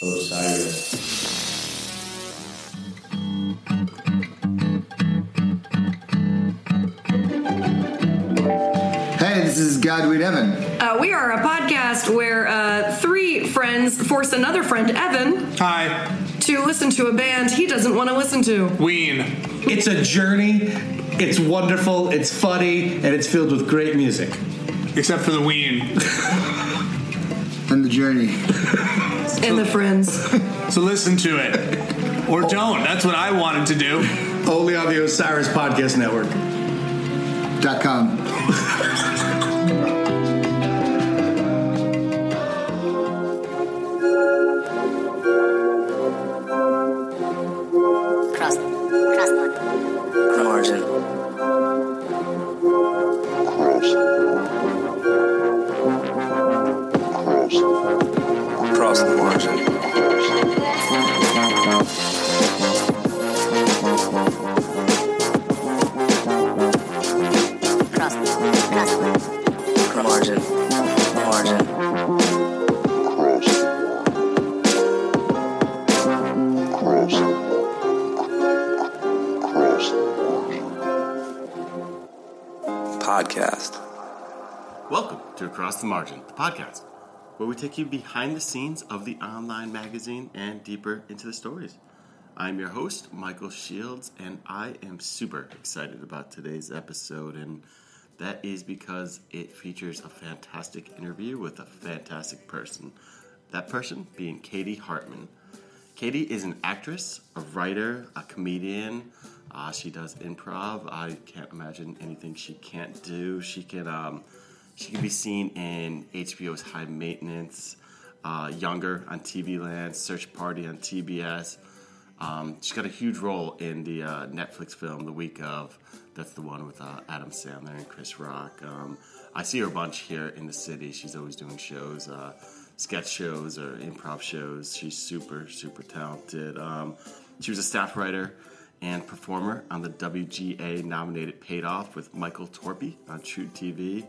Osiris. Hey, this is Godwin Evan. Uh, we are a podcast where uh, three friends force another friend, Evan, Hi, to listen to a band he doesn't want to listen to. Ween. It's a journey. It's wonderful. It's funny, and it's filled with great music. Except for the Ween. And the journey. And the friends. So listen to it. Or don't. That's what I wanted to do. Only on the Osiris Podcast Network. Dot com. Across the Margin, the podcast, where we take you behind the scenes of the online magazine and deeper into the stories. I'm your host, Michael Shields, and I am super excited about today's episode, and that is because it features a fantastic interview with a fantastic person. That person being Katie Hartman. Katie is an actress, a writer, a comedian. Uh, she does improv. I can't imagine anything she can't do. She can um, she can be seen in HBO's High Maintenance, uh, Younger on TV Land, Search Party on TBS. Um, she's got a huge role in the uh, Netflix film The Week of. That's the one with uh, Adam Sandler and Chris Rock. Um, I see her a bunch here in the city. She's always doing shows, uh, sketch shows or improv shows. She's super, super talented. Um, she was a staff writer and performer on the WGA nominated Paid Off with Michael Torpey on truTV.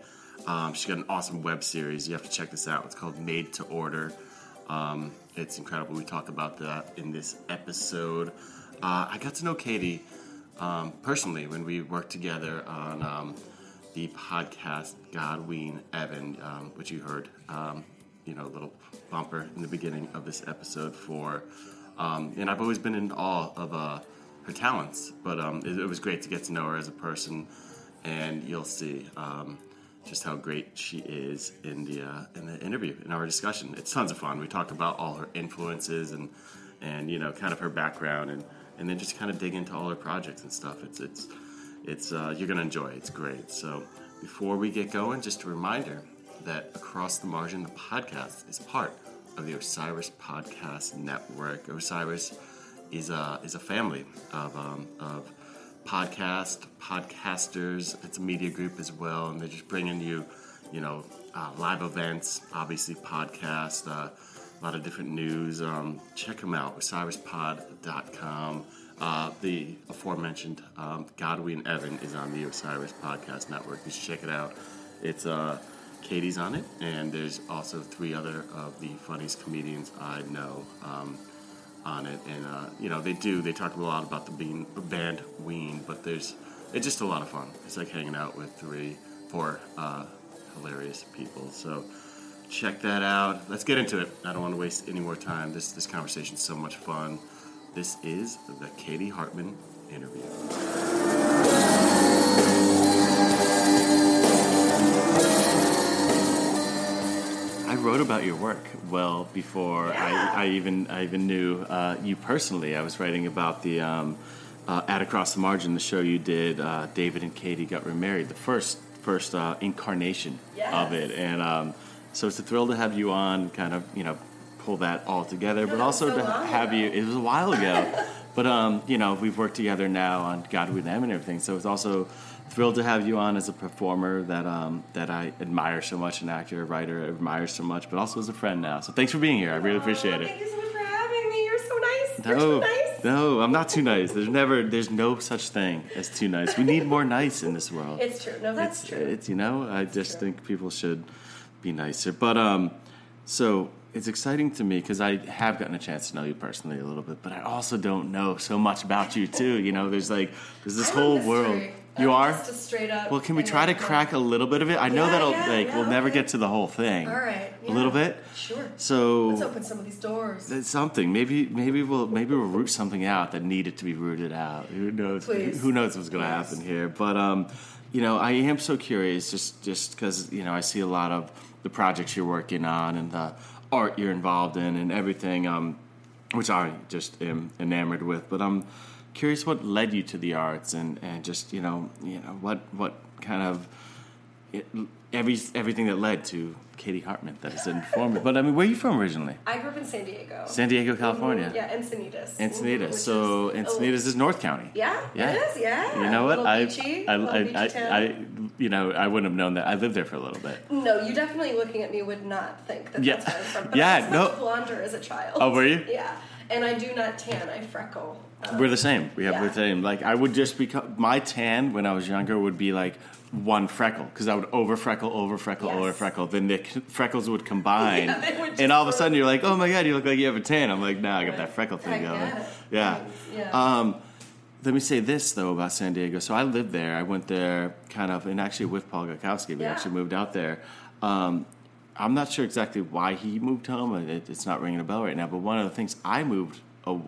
Um, she's got an awesome web series. You have to check this out. It's called Made to Order. Um, it's incredible. We talk about that in this episode. Uh, I got to know Katie um, personally when we worked together on um, the podcast Godwin Evan, um, which you heard, um, you know, a little bumper in the beginning of this episode for. And I've always been in awe of uh, her talents, but it, it was great to get to know her as a person, and you'll see um, just how great she is in the uh, in the interview in our discussion. It's tons of fun. We talked about all her influences and and you know kind of her background and and then just kind of dig into all her projects and stuff. It's it's it's uh, you're gonna enjoy. it. It's great. So before we get going, just a reminder that Across the Margin, the podcast, is part of the Osiris Podcast Network. Osiris is a is a family of um, of podcast podcasters. It's a media group as well, and they're just bringing you, you know, uh, live events, obviously podcast, uh, a lot of different news. Um, check them out, OsirisPod.com. Uh, the aforementioned um, Godwin Evan is on the Osiris Podcast Network. You should check it out. It's uh, Katie's on it, and there's also three other of the funniest comedians I know. Um, on it, and uh, you know they do. They talk a lot about the bean, band Ween, but there's it's just a lot of fun. It's like hanging out with three, four uh, hilarious people. So check that out. Let's get into it. I don't want to waste any more time. This this conversation's so much fun. This is the Katie Hartman interview. Wrote about your work well before I, I even I even knew uh, you personally. I was writing about the um, uh, at across the margin, the show you did. Uh, David and Katie got remarried, the first first uh, incarnation of it, and um, so it's a thrill to have you on. Kind of you know pull that all together, but also to have you. It was a while ago, but um, you know we've worked together now on Godwin Evan and everything. So it's also thrilled to have you on as a performer that um, that I admire so much, an actor, a writer, admire so much, but also as a friend now. So thanks for being here. I really appreciate it. Thank you so much for having me. You're so nice. You're No, too nice. no, I'm not too nice. There's never, there's no such thing as too nice. We need more nice in this world. It's true. No, that's it's, true. It's you know, I just think people should be nicer. But um, so it's exciting to me because I have gotten a chance to know you personally a little bit, but I also don't know so much about you too. You know, there's like there's this whole world. You are. just a straight up. Well, can we try to crack a little bit of it? I know Yeah, that'll yeah, like yeah, we'll never okay. get to the whole thing. All right. A little bit. Sure. So Let's open some of these doors. something. Maybe maybe we'll maybe we'll root something out that needed to be rooted out. Who knows? Please. Who knows what's going to happen here? But um, you know, I am so curious just just because you know I see a lot of the projects you're working on and the art you're involved in and everything. Um, which I just am enamored with. But I'm curious what led you to the arts and and just you know you know what what kind of it, every everything that led to Katie Hartman that is informed me. But I mean, where are you from originally? I grew up in San Diego. San Diego, California. Mhm, Yeah, Encinitas. Encinitas. which So is Encinitas little- is North County. Yeah, Yeah. it is. Yeah. You know what? I, beachy, I, I, I. I, you know, I wouldn't have known that. I lived there for a little bit. No, you definitely looking at me would not think that Yeah. that's where I'm from. But Yeah, I was no. blonder as a child. Oh, were you? Yeah, and I do not tan. I freckle. We're the same. We have Yeah. the same. Like I would just become my tan when I was younger would be like one freckle because I would over freckle, over freckle, Yes. over freckle. Then the c- freckles would combine, Yeah, would and all of a sudden you're like, oh my god, you look like you have a tan. I'm like, nah, I got that freckle thing going. Yeah. Yeah. Um, let me say this though about San Diego. So I lived there. I went there kind of, and actually with Paul Gakowski, we Yeah. actually moved out there. Um, I'm not sure exactly why he moved home. It, it's not ringing a bell right now. But one of the things I moved,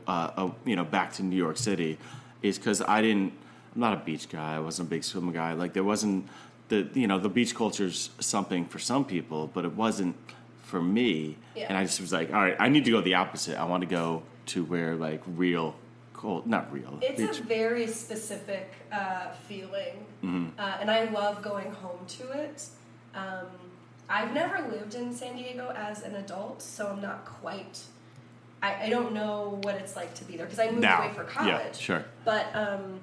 uh, uh, you know, back to New York City, is because I didn't. I'm not a beach guy. I wasn't a big swim guy. Like there wasn't the, you know, the beach culture's something for some people, but it wasn't for me. Yeah. And I just was like, all right, I need to go the opposite. I want to go to where like real cold, not real. It's beach. a very specific uh, feeling, Mm-hmm. uh, and I love going home to it. Um, I've never lived in San Diego as an adult, so I'm not quite. I, I don't know what it's like to be there because I moved Now, away for yeah, college. sure. But um,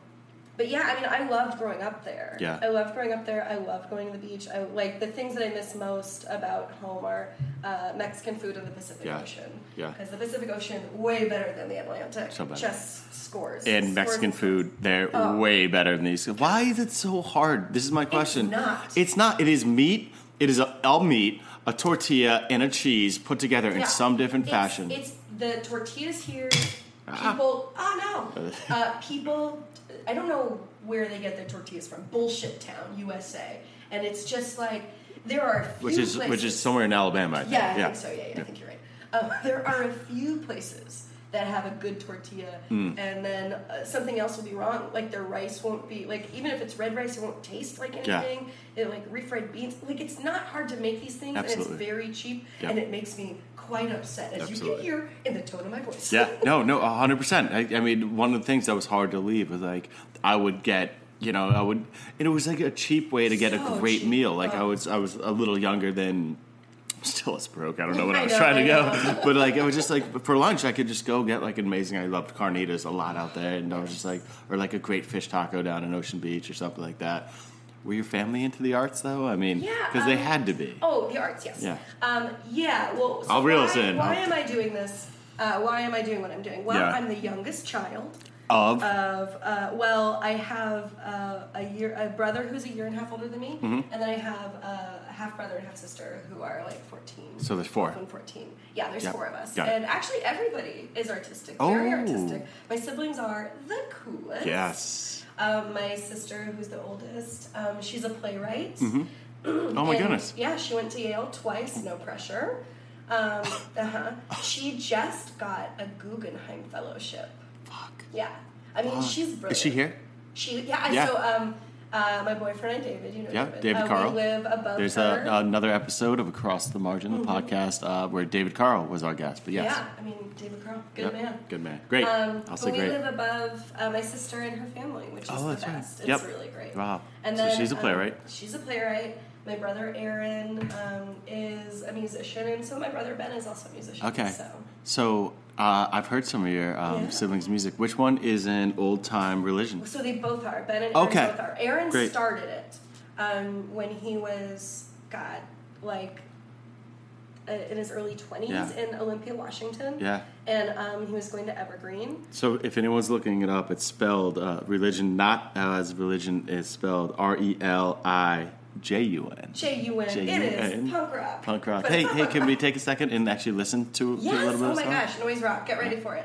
but yeah, I mean, I loved growing up there. Yeah. I loved growing up there. I loved going to the beach. I like the things that I miss most about home are uh, Mexican food and the Pacific Yeah. Ocean. Yeah. Because the Pacific Ocean way better than the Atlantic. So better. Just scores. and Scores Mexican food, they're Oh. way better than these. Why is it so hard? This is my question. not. It's not. It is meat. It is a, all meat, a tortilla, and a cheese put together in Yeah. some different It's- fashion. It's the tortillas here. Ah. People, oh no, uh, people. I don't know where they get their tortillas from. Bullshit Town, USA, and it's just like there are a few which is places, which is somewhere in Alabama. I think. Yeah, I think so. Yeah, yeah, I think you're right. Um, there are a few places that have a good tortilla, Hmm. and then uh, something else will be wrong. Like their rice won't be like even if it's red rice, it won't taste like Yeah. anything. It, like refried beans. Like it's not hard to make these things, and it's very cheap, Yeah. and it makes me quite upset, as you can hear in the tone of my voice. Yeah, no, no, hundred percent. I, I mean, one of the things that was hard to leave was like I would get, you know, I would, and it was like a cheap way to get So a great cheap. meal. Like I Oh. was, I was a little younger than. Still as broke. I don't know what I, I was know, trying to I go, but like it was just like for lunch, I could just go get like amazing. I loved carnitas a lot out there, and I was just like, or like a great fish taco down in Ocean Beach or something like that. Were your family into the arts though? I mean, Yeah, because they um, had to be. Oh, the arts, yes. Yeah. Um, yeah. Well, so I'll reel us in. Why am I doing this? Uh, why am I doing what I'm doing? Well, Yeah. I'm the youngest child Of of. Uh, well, I have uh, a year, a brother who's a year and a half older than me, Mm-hmm. and then I have uh, a half brother and half sister who are like 14. So there's four. 12 and 14. Yeah, there's Yep. four of us, Got it. and actually everybody is artistic. Very Oh. artistic. My siblings are the coolest. yes. Um, my sister, who's the oldest, um, she's a playwright. Oh my And, goodness. Yeah, she went to Yale twice, no pressure. Um, uh-huh. She just got a Guggenheim Fellowship. Fuck. Yeah. I mean, Fuck. she's brilliant. Is she here? She, yeah, Yeah. so um, uh, my boyfriend and David, you know Yeah, David. David uh, Carl. We live above There's her. a, another episode of Across the Margin, the podcast, uh, where David Carl was our guest. But yes, Yeah, I mean, David Carl, good Yep, man. good man, great. Um, I'll say we great. live above uh, my sister and her family, which is Oh, the that's right. It's Yep. really great. Wow. And So then, she's a um, playwright. she's a playwright. My brother Aaron um, is a musician, and so my brother Ben is also a musician. Okay. So So uh, I've heard some of your um, Yeah. siblings' music. Which one is an Old Time Relijun? So they both are. Ben and Aaron Okay. both are. Aaron Great. started it um, when he was, God, like uh, in his early 20s Yeah. in Olympia, Washington. Yeah. And um, he was going to Evergreen. So if anyone's looking it up, it's spelled uh, religion not as religion is spelled R E L I J U N. J U N. It is punk rock. Punk rock. But Hey, hey, punk can we take a second and actually listen to, to a little bit Oh of my song? gosh, noise rock. Get ready for it.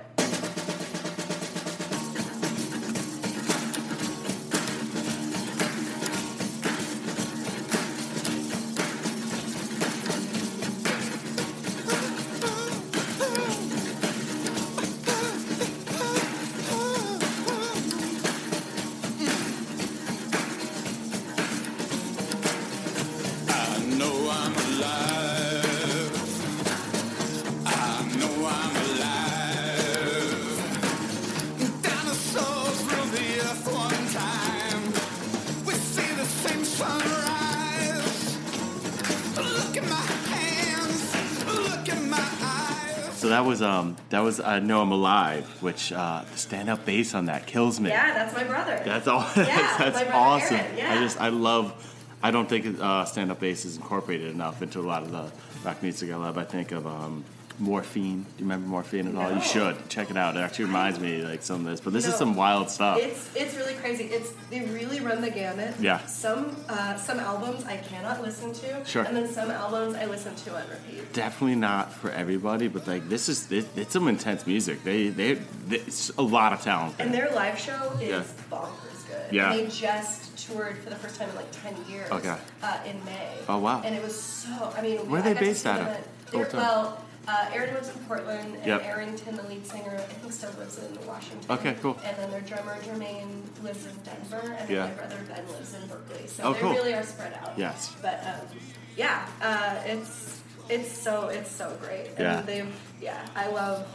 That was um that was I know I'm alive, which uh, the stand up bass on that kills me. Yeah, that's my brother. That's all. Yeah, that's awesome. Aaron, yeah. I just I love. I don't think uh, stand up bass is incorporated enough into a lot of the rock music I love. I think of um, Morphine. Do you remember Morphine at all? No. You should check it out. It actually reminds me like some of this, but this is some wild stuff. It's it's really crazy. It's they really run the gamut. Yeah. Some uh, some albums I cannot listen to. Sure. And then some albums I listen to on repeat. Definitely not for everybody, but like this is it, it's some intense music. They they it's a lot of talent. there. And their live show is Yeah. bonkers good. Yeah. And they just toured for the first time in like ten years. Okay. Uh, in May. Oh, wow. And it was so. I mean, Where are I they based out of? at- They're, Old Town. well, uh, Aaron lives in Portland, and Yep. Arrington, the lead singer, I think still lives in Washington. Okay, cool. And then their drummer Jermaine lives in Denver, and Yeah. my brother Ben lives in Berkeley. So Oh, they cool. really are spread out. Yes. But um, yeah, uh, it's it's so it's so great. And Yeah. they've yeah, I love.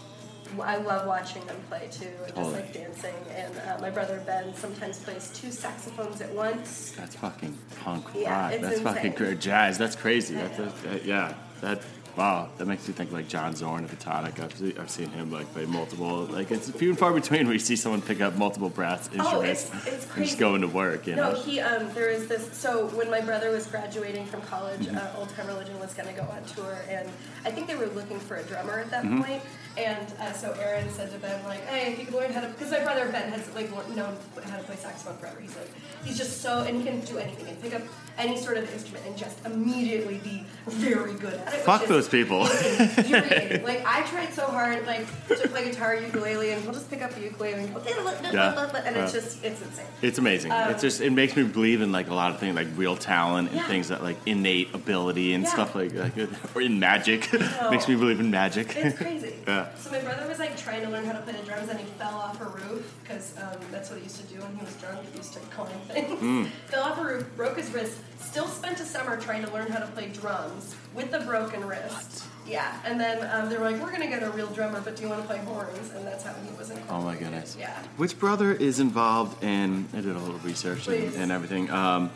I love watching them play too, and just Totally. like dancing. And uh, my brother Ben sometimes plays two saxophones at once. That's fucking punk Yeah, rock. it's That's fucking insane. cra- jazz. That's crazy. That's, know. that, yeah. That wow. That makes me think like John Zorn of the Tonic. I've, see, I've seen him like play multiple. Like it's few and far between where you see someone pick up multiple brass instruments Oh, it's- it's and just going to work. You No, know. he um there is this so when my brother was graduating from college, Mm-hmm. uh, Old Time Relijun was gonna go on tour and I think they were looking for a drummer at that Mm-hmm. point. And uh, so Aaron said to Ben like, "Hey, if you could learn how to," because my brother Ben has like known how to play saxophone forever. He's like, he's just so, and he can do anything. and pick up any sort of instrument and just immediately be very good at it. Fuck those people. like I tried so hard, like to play guitar, ukulele, and he'll just pick up the ukulele and go, Yeah. and it's just it's insane. It's amazing. it's just it makes me believe in like a lot of things like real talent and Um, Yeah. things that like innate ability and Yeah. stuff like that, or in magic. makes me believe in magic. It's crazy. Yeah. So my brother was like trying to learn how to play the drums, and he fell off a roof because um, that's what he used to do when he was drunk. He used to climb things. Hmm. fell off a roof, broke his wrist. Still spent a summer trying to learn how to play drums with a broken wrist. Yeah, and then um, they were like, "We're gonna get a real drummer, but do you want to play horns?" And that's how he was in. Oh my goodness. Yeah. Which brother is involved in? I did a little research and, and everything. Um,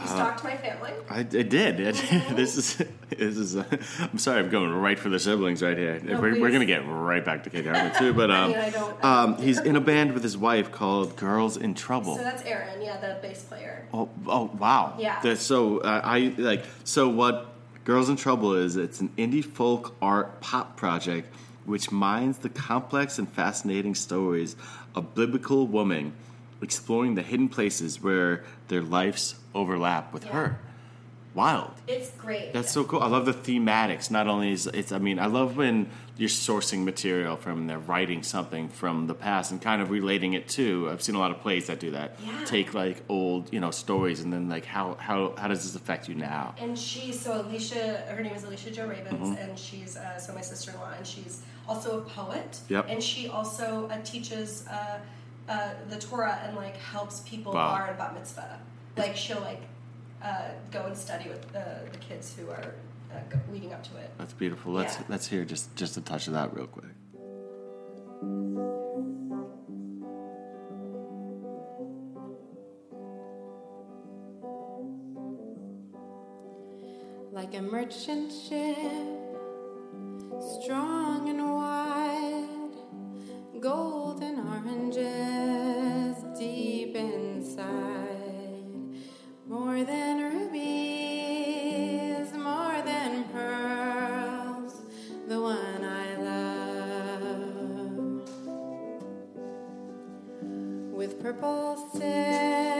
He stalked my family. I, I did. this is this is. Uh, I'm sorry, I'm going right for the siblings right here. No, we're, we're gonna get right back to Kate Harmon too, but um, mean, I don't- um, he's in a band with his wife called Girls in Trouble. So that's Aaron, yeah, the bass player. Oh, oh wow. Yeah. That's so uh, I like so what Girls in Trouble is it's an indie folk art pop project which mines the complex and fascinating stories of biblical women exploring the hidden places where their lives overlap with Yeah. her. Wild. It's great. That's so cool. I love the thematics. Not only is it's, I mean, I love when you're sourcing material from, they're writing something from the past and kind of relating it to. I've seen a lot of plays that do that. Yeah. Take like old, you know, stories and then like how how how does this affect you now? And she so Alicia. Her name is Alicia Jo Rabins, Mm-hmm. and she's uh, so my sister-in-law, and she's also a poet. Yep. And she also uh, teaches uh, uh, the Torah and like helps people Wow. bar and bat mitzvah. Like she'll like uh, go and study with the, the kids who are uh, go, leading up to it. That's beautiful. Let's Yeah. let's hear just just a touch of that real quick. like a merchant ship, strong and wide, golden oranges deep inside, more than rubies, more than pearls, the one I love. With purple silk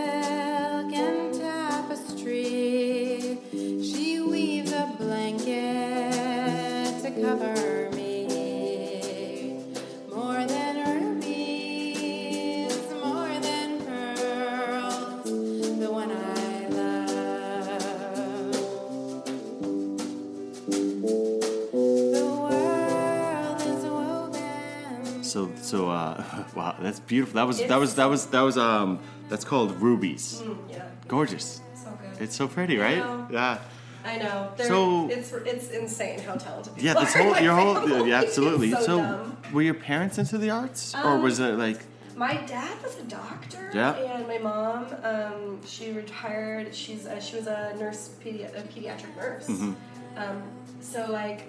wow, that's beautiful. That was that was that was that was um that's called rubies. Mm, yeah, Gorgeous. so good. It's so pretty, right? know. Yeah. I know. They're, So- it's it's insane how talented. Yeah, this whole your whole yeah, absolutely. So dumb. were your parents into the arts, or Um, was it like My dad was a doctor, Yeah. and my mom, um, she retired. She's uh, she was a nurse, pedi- a pediatric nurse. Mm-hmm. Um, so like,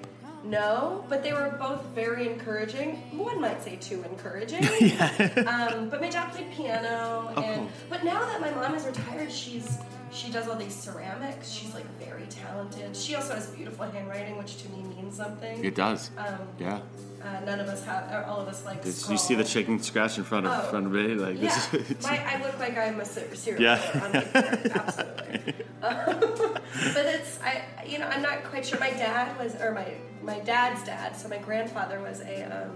no, but they were both very encouraging. One might say too encouraging. um, but my dad played piano, Oh, and cool. but now that my mom is retired, she's she does all these ceramics. She's like very talented. She also has beautiful handwriting, which to me means something. it does? Um, yeah. uh, none of us have, or all of us like. Did you see the chicken scratch in front of Oh. front of me? Like Yeah, this is, my, I look like I'm a ser- serial Yeah. killer absolutely. Um, but it's I, you know, I'm not quite sure. My dad was, or my my dad's dad, so my grandfather was a um,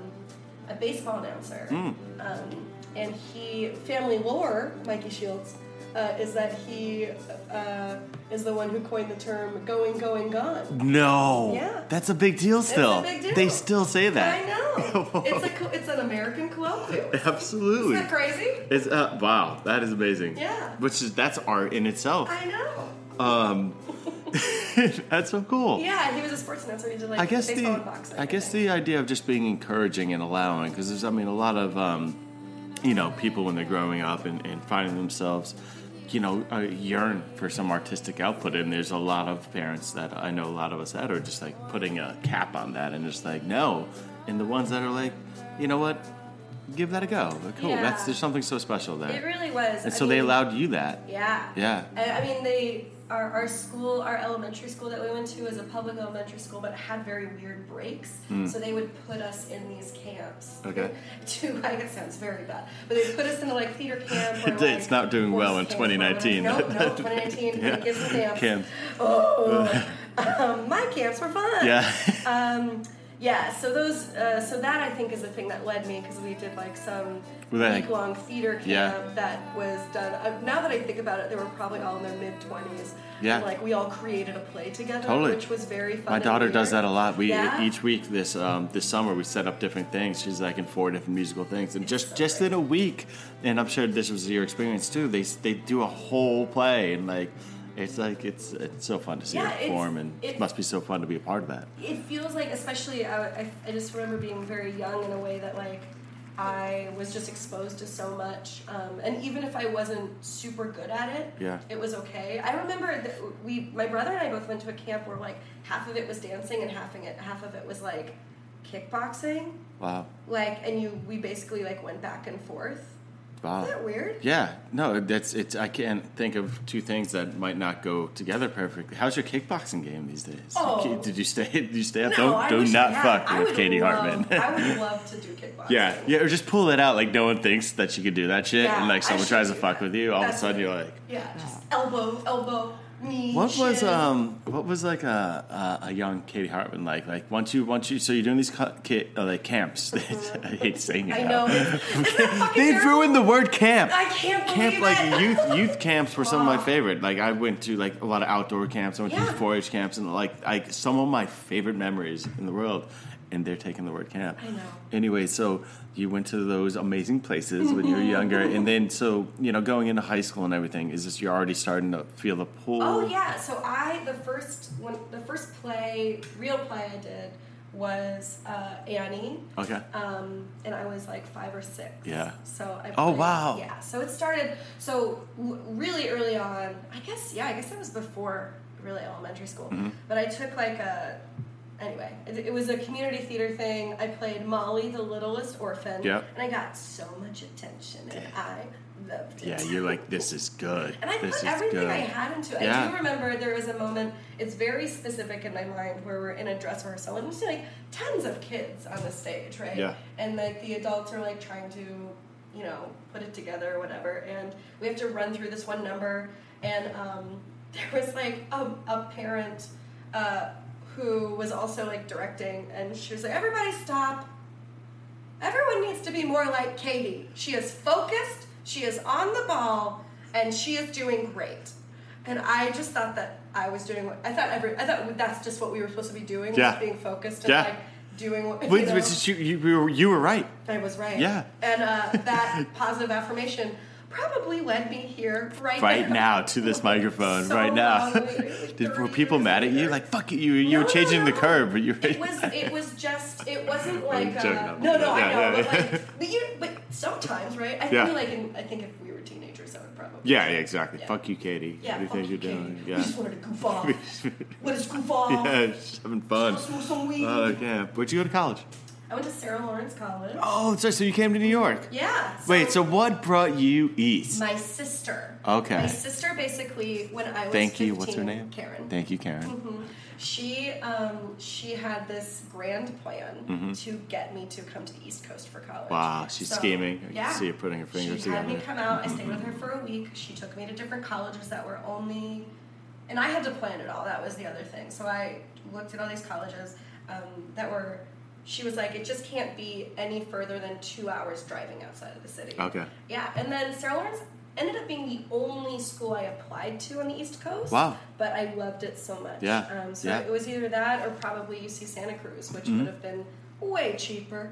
a baseball announcer, Hmm. um, and he family lore, Mikey Shields. Uh, is that he uh, is the one who coined the term "going, going, gone"? no. Yeah. That's a big deal still. big deal. They still say that. I know. it's a it's an American colloquial. Absolutely. Isn't that crazy? It's uh, wow, that is amazing. Yeah. Which is that's art in itself. I know. Um that's so cool. Yeah, he was a sports announcer. He did like I guess the. I guess the idea of just being encouraging and allowing because there's I mean a lot of um, you know people when they're growing up and, and finding themselves you know uh, yearn for some artistic output and there's a lot of parents that I know a lot of us that are just like putting a cap on that and just like no and the ones that are like you know what give that a go cool Yeah. that's there's something so special there It really was. and I so they allowed you that Yeah. Yeah. I, I mean, they our our school, our elementary school that we went to was a public elementary school, but it had very weird breaks. So they would put us in these camps. Okay. To I guess it sounds very bad, but they put us into like theater camp. Or, It's like, not doing well in camp or 2019. whatever. No, no, 2019. Yeah. Kids camps. Camp. Oh, um, my camps were fun. yeah Um, yeah, so those, uh, so that I think is the thing that led me because we did like some week long theater camp Yeah. that was done. Uh, now that I think about it, they were probably all in their mid twenties. Yeah. like we all created a play together, Totally. which was very fun. My and daughter does that a lot. We Yeah? each week this um, this summer we set up different things. She's like in four different musical things, and just just in a week. And I'm sure this was your experience too. They they do a whole play, and like it's like it's it's so fun to see Yeah, her perform, and it- it must be so fun to be a part of that. It feels like, especially, I, I, I just remember being very young in a way that like. I was just exposed to so much, um, and even if I wasn't super good at it, Yeah. it was okay. I remember that we, my brother and I both went to a camp where like half of it was dancing and half of it, half of it was like kickboxing. Wow, Like, and you, we basically like went back and forth. Wow. Isn't that weird? Yeah, no, that's it's. I can't think of two things that might not go together perfectly. How's your kickboxing game these days? Oh. Did you stay? Did you stay up? No, don't I do not fuck I with Katie love, Hartman. I would love to do kickboxing. Yeah, yeah, or just pull it out like no one thinks that you could do that shit, Yeah, and like someone tries to fuck that. with you, all of a sudden you're like, Yeah, just ah. elbow, elbow, what was um, what was like a, a a young Katie Hartman like? Like once you once you so you're doing these cu- ki- uh, like camps. I hate saying it. I now. know. Isn't that fucking They ruined the word camp. I can't Camp like it. youth youth camps were some of my favorite. Like I went to like a lot of outdoor camps. I went Yeah. to 4-H camps and like like some of my favorite memories in the world. And they're taking the word camp. I know. Anyway, so you went to those amazing places when you were younger, and then so you know going into high school and everything. Is this you're already starting to feel the pull? Oh yeah. So I the first one the first play real play I did was uh, Annie. Okay. Um, and I was like five or six. Yeah. So I. Oh, wow. Yeah. So it started. So w- really early on. I guess yeah. I guess that was before really elementary school. Mm-hmm. But I took like a. Anyway, it, it was a community theater thing. I played Molly, the littlest orphan. Yep. And I got so much attention, and I loved it. Yeah, you're like this is good. And I this put is everything good. I had into it. I do remember there was a moment, it's very specific in my mind, where we're in a dress rehearsal and there's like tons of kids on the stage, right? Yeah. And like the adults are like trying to, you know, put it together or whatever. And we have to run through this one number. And um, there was like a, a parent uh, who was also like directing, and she was like, everybody stop. Everyone needs to be more like Katie. She is focused, she is on the ball, and she is doing great. And I just thought that I was doing what I thought every I thought that's just what we were supposed to be doing Yeah. being focused and Yeah. like doing what you know. you, you, were, you were right. I was right. Yeah. And uh, that positive affirmation probably led me here right, Right now to this microphone, So right now. Did, were people mad at you? Like, fuck it, you, you were changing no, the no. curve, but you were. It was. It was just. It wasn't like. joking, Uh, no, no, I joking. know, Yeah, but yeah. like, but you, but sometimes, right? I Yeah. feel like, in, I think if we were teenagers, I would probably. Yeah, yeah, exactly. Yeah. Fuck you, Katie. Yeah, what do you fuck think you, you're doing? Katie. Yeah. We just wanted to goof off. what is goof off? yeah, just having fun. Let's some weed. Oh, yeah. Where'd you go to college? I went to Sarah Lawrence College. Oh, so, so you came to New York. Yeah. Wait, so what brought you east? my sister. Okay. My sister basically, when I was Thank you. 15, What's her name? Karen. Thank you, Karen. Mhm. She um, she had this grand plan to get me to come to the East Coast for college. Mm-hmm. Wow, she's So, scheming. I Yeah. see her putting her fingers she had together. me come out. I stayed with her for a week. She took me to different colleges that were only, and I had to plan it all. That was the other thing. So I looked at all these colleges um, that were. She was like, it just can't be any further than two hours driving outside of the city. Okay. Yeah, and then Sarah Lawrence ended up being the only school I applied to on the East Coast. Wow. But I loved it so much. Yeah, Um, so yeah. Mm-hmm. it was either that or probably UC Santa Cruz, which would have been way cheaper.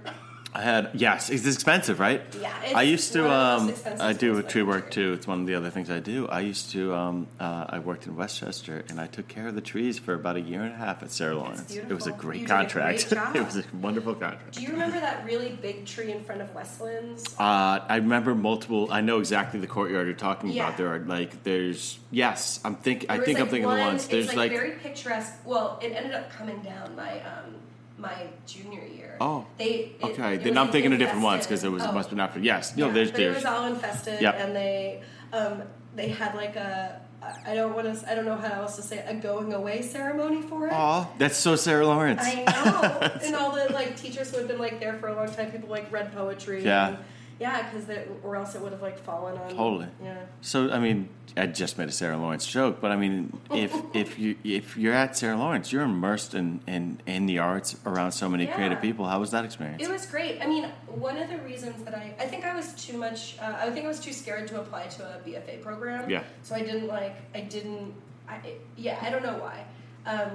I had yes, it's expensive, right? Yeah, I used to. one of the most Um, I do tree work too. It's one of the other things I do. I used to. Um, uh, I worked in Westchester, and I took care of the trees for about a year and a half at Sarah Lawrence. It was a great You did a contract. great it was a wonderful contract. Do you remember that really big tree in front of Westlands? Uh, I remember multiple. I know exactly the courtyard you're talking Yeah. about. There are like there's yes. I'm think. I There was, think I'm thinking one, of the ones. There's like, like, very picturesque. Well, it ended up coming down my um, my junior year. Oh. they it- okay. it then I'm thinking of different ones because it was Oh. must have been after. Yes. No. Yeah, there's but it was all infested, Yep. and they um, they had like a I don't want to I don't know how else to say it, a going away ceremony for it. Aw, that's so Sarah Lawrence. I know, and all the like teachers who had been like there for a long time, people like read poetry. Yeah. and, yeah, because or else it would have like fallen on. Totally. Yeah. So I mean, I just made a Sarah Lawrence joke, but I mean, if if you if you're at Sarah Lawrence, you're immersed in in, in the arts around so many Yeah. creative people. How was that experience? It was great. I mean, one of the reasons that I, I think I was too much, uh, I think I was too scared to apply to a BFA program. Yeah. So I didn't like, I didn't, I, yeah, I don't know why. Um,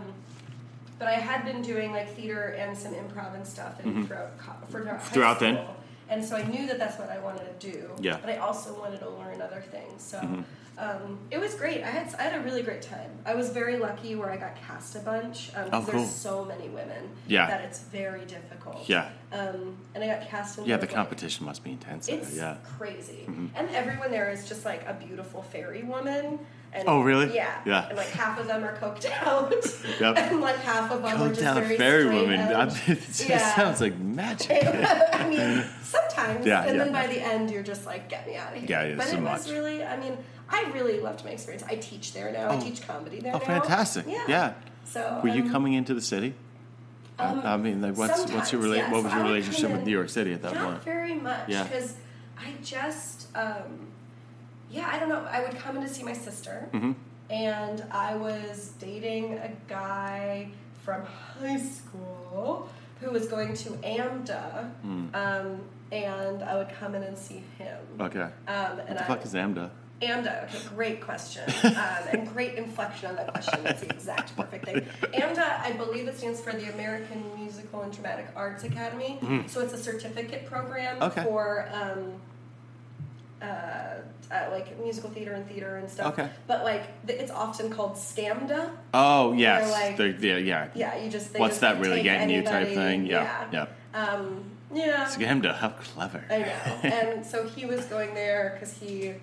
but I had been doing like theater and some improv and stuff and throughout, for throughout, Mm-hmm. Throughout then? And so I knew that that's what I wanted to do. Yeah. But I also wanted to learn other things. So Mm-hmm. um, it was great. I had I had a really great time. I was very lucky where I got cast a bunch because Oh, cool. there's so many women Yeah. that it's very difficult. Yeah. Um, and I got cast in yeah, the competition must be intense. It's yeah. crazy, and everyone there is just like a beautiful fairy woman. And, Oh, really? Yeah. Yeah. And like half of them are coked out, Yep. and like half of them are just down very fairy woman. I mean, it just Yeah. sounds like magic. I mean, sometimes, Yeah, and yeah. then by the end, you're just like, get me out of here. Yeah, yeah, but so it was really, I mean, I really loved my experience. I teach there now. I Oh. teach comedy there Oh, now. fantastic. Yeah. Yeah. So Were you um, coming into the city? Um, I mean, like, what's what's your rela- what was your I relationship with New York City at that Not point? very much, Yeah. because I just, um, yeah, I don't know. I would come in to see my sister, Mm-hmm. and I was dating a guy from high school who was going to AMDA, Hmm. um, and I would come in and see him. Okay. Um, What and the I, fuck is AMDA? AMDA, okay, great question. Um, and great inflection on that question. That's the exact perfect thing. AMDA, I believe it stands for the American Musical and Dramatic Arts Academy. So it's a certificate program. Okay. for um, uh, uh, like musical theater and theater and stuff. Okay. But like, th- it's often called SCAMDA. Oh yes, like- yeah, yeah. Yeah, you just. What's just, that like, really getting you type anybody- thing? Yeah, yeah. Um, yeah. Scamda, how clever. I know. and so he was going there because he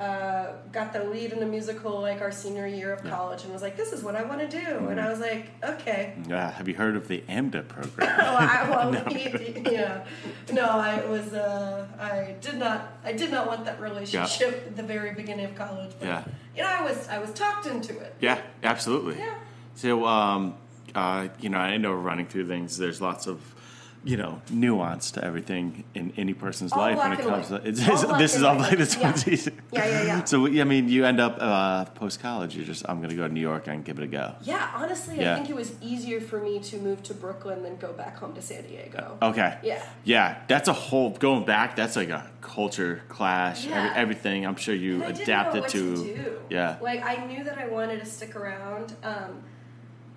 uh, got the lead in a musical like our senior year of college and was like, "This is what I want to do." Mm-hmm. And I was like, "Okay." Yeah, have you heard of the AMDA program? Oh, I, well, he- yeah, no, I was. Uh, I did not. I did not want that relationship at the very beginning of college. But, Yeah. You know, I was. I was talked into it. yeah, absolutely. Yeah. So, um, uh, you know, I know we're running through things. There's lots of, you know, nuance to everything in any person's All life when it comes to it's, it's- this is all like this Yeah. one's easy. Yeah, yeah, yeah. So, I mean, you end up uh, post college. You're just, I'm going to go to New York and give it a go. Yeah, honestly, Yeah. I think it was easier for me to move to Brooklyn than go back home to San Diego. Okay. Yeah. Yeah, that's a whole going back. That's like a culture clash. Yeah. Every, everything. I'm sure you And I didn't adapted to. to. Yeah. Like I knew that I wanted to stick around, um,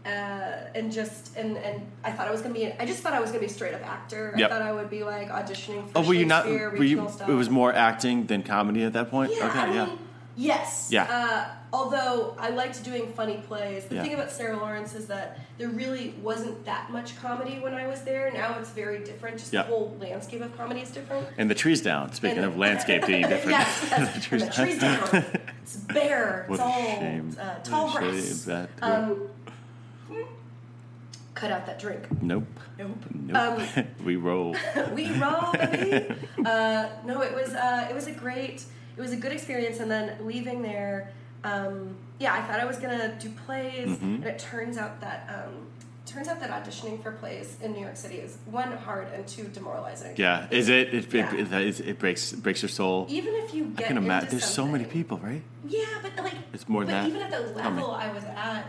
uh, and just and and I thought I was gonna be I just thought I was gonna be a straight up actor. Yep. I thought I would be like auditioning for Oh, were you not? Were you? stuff. It was more acting than comedy at that point. Yeah, okay, I yeah. mean, yes. Yeah. Uh, although I liked doing funny plays, the Yeah. thing about Sarah Lawrence is that there really wasn't that much comedy when I was there. Now it's very different. Just Yeah. the whole landscape of comedy is different. And the trees down. Speaking And- of landscape being different. yes, yes. The trees the trees down. It's bare. What it's a all shame. Uh, tall grass. Um, cut out that drink. Nope. Nope. Nope. we roll. we roll, baby. uh, no, it was uh, it was a great, it was a good experience. And then leaving there, um, yeah, I thought I was gonna do plays, Mhm. and it turns out that um, turns out that auditioning for plays in New York City is one hard and two demoralizing. Yeah. Is it? It, Yeah. it, it, it breaks breaks your soul. Even if you I get can imagine. There's so many people, right? Yeah, but like It's more than that. even at the level I was at,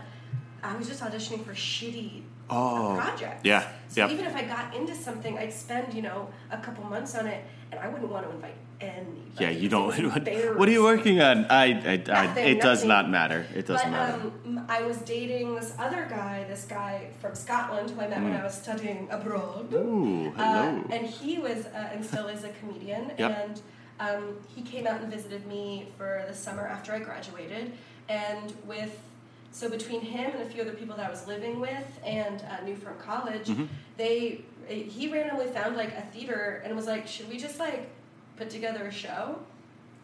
I was just auditioning for shitty Oh. projects. Yeah. So Yep. even if I got into something, I'd spend you know a couple months on it, and I wouldn't want to invite anybody. Yeah. You don't. What, what are you working on? I. I, I Nothing, it does nothing. not matter. It doesn't but, matter. Um, I was dating this other guy, this guy from Scotland who I met when Mm. I was studying abroad. Ooh, Uh, hello. and he was, uh, and still is a comedian. Yep. And um, he came out and visited me for the summer after I graduated. And with, so between him and a few other people that I was living with and uh, knew from college, Mhm. they, he randomly found like a theater and was like, should we just like put together a show?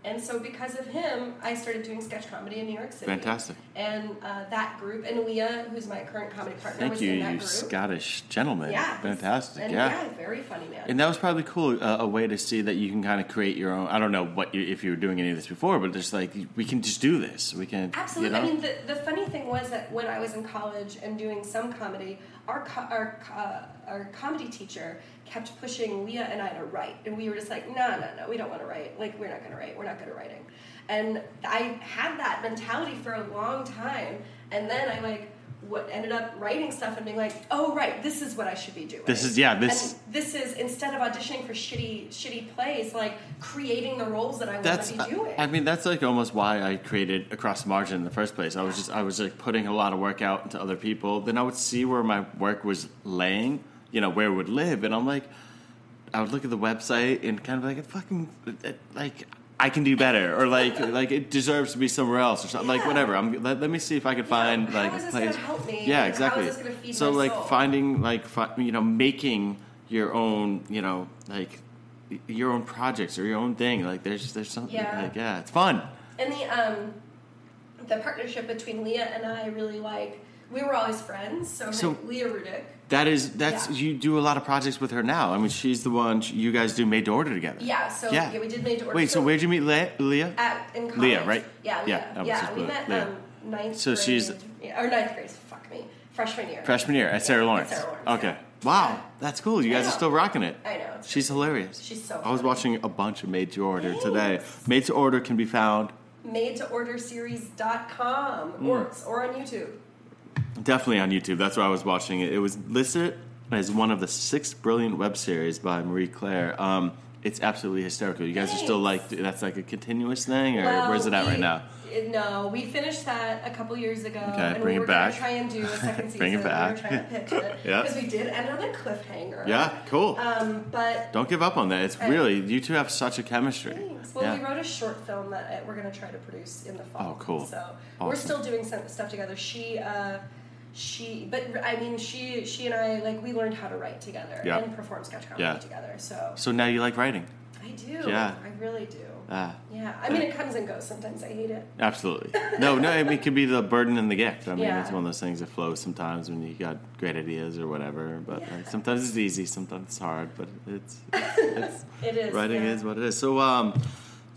And so because of him, I started doing sketch comedy in New York City. Fantastic. And uh, that group, and Leah, who's my current comedy partner, Thank was you, in that you group. Scottish gentleman. Yeah, Fantastic. And yeah. yeah, very funny man. And that was probably cool, uh, a way to see that you can kind of create your own. I don't know what you, if you were doing any of this before, but just like we can just do this. We can. Absolutely. You know? I mean, the, the funny thing was that when I was in college and doing some comedy, our co- our uh, our comedy teacher kept pushing Leah and I to write, and we were just like, no, no, no, we don't want to write. Like, we're not going to write. We're not good at writing. And I had that mentality for a long time, and then I like. What ended up writing stuff and being like, oh right, this is what I should be doing. This is- yeah, this- And this is instead of auditioning for shitty shitty plays, like creating the roles that I want to be doing. I mean, that's like almost why I created across the margin in the first place. I was just I was like putting a lot of work out into other people. Then I would see where my work was laying, you know, where it would live, and I'm like, I would look at the website and kind of like, it fucking like. I can do better, or like, like it deserves to be somewhere else, or something. Like whatever. I'm. Let, let me see if I can find how like is a place. gonna help me? Yeah, Like, how is exactly. so like soul? finding like fi- you know making your own you know like your own projects or your own thing. Like there's there's something Yeah. like yeah, it's fun. And the um, the partnership between Leah and I really like. We were always friends, so, So- Leah Rudick. That is that's Yeah. you do a lot of projects with her now. I mean, she's the one you guys do made to order together. Yeah, so Yeah. yeah, we did made to order. Wait, so where'd you meet Le- Leah? At in college. Leah, right? Yeah, Yeah, Leah. that was Yeah, just we met Leah. um, ninth So grade. she's- or ninth grade. Fuck me, freshman year. Freshman year at Sarah Yeah, Lawrence. Sarah Lawrence, Okay. yeah. Wow, that's cool. You I guys are still rocking it. I know. She's hilarious. She's so I was watching a bunch of Made to Order today. Made to Order can be found Made to order series.com Mm. or or on YouTube. Definitely on YouTube. That's where I was watching it. It was listed as one of the six brilliant web series by Marie Claire. Um, it's absolutely hysterical. You guys are still like that's like a continuous thing, or Well, where's it at right now? It- No, we finished that a couple years ago. Okay, and bring we it were back. Try and do a second season. Bring it back. We were trying to pitch it Yeah. because we did end on a cliffhanger. Yeah, cool. Um, but Don't give up on that. It's really you two have such a chemistry. Thanks. Well, yeah. we wrote a short film that uh, we're going to try to produce in the fall. Oh, cool. So we're still doing some stuff together. She, uh, she, but I mean, she, she and I, like, we learned how to write together Yeah. and perform sketch comedy together. So So now you like writing? I do. Yeah. I really do. Ah, Yeah. I mean, it comes and goes. Sometimes I hate it. absolutely. No, no. I mean, it could be the burden and the gift. I mean, Yeah. it's one of those things that flows sometimes when you got great ideas or whatever. But Yeah. like, sometimes it's easy, sometimes it's hard. But it's, it's It is. writing yeah. is what it is. So, um,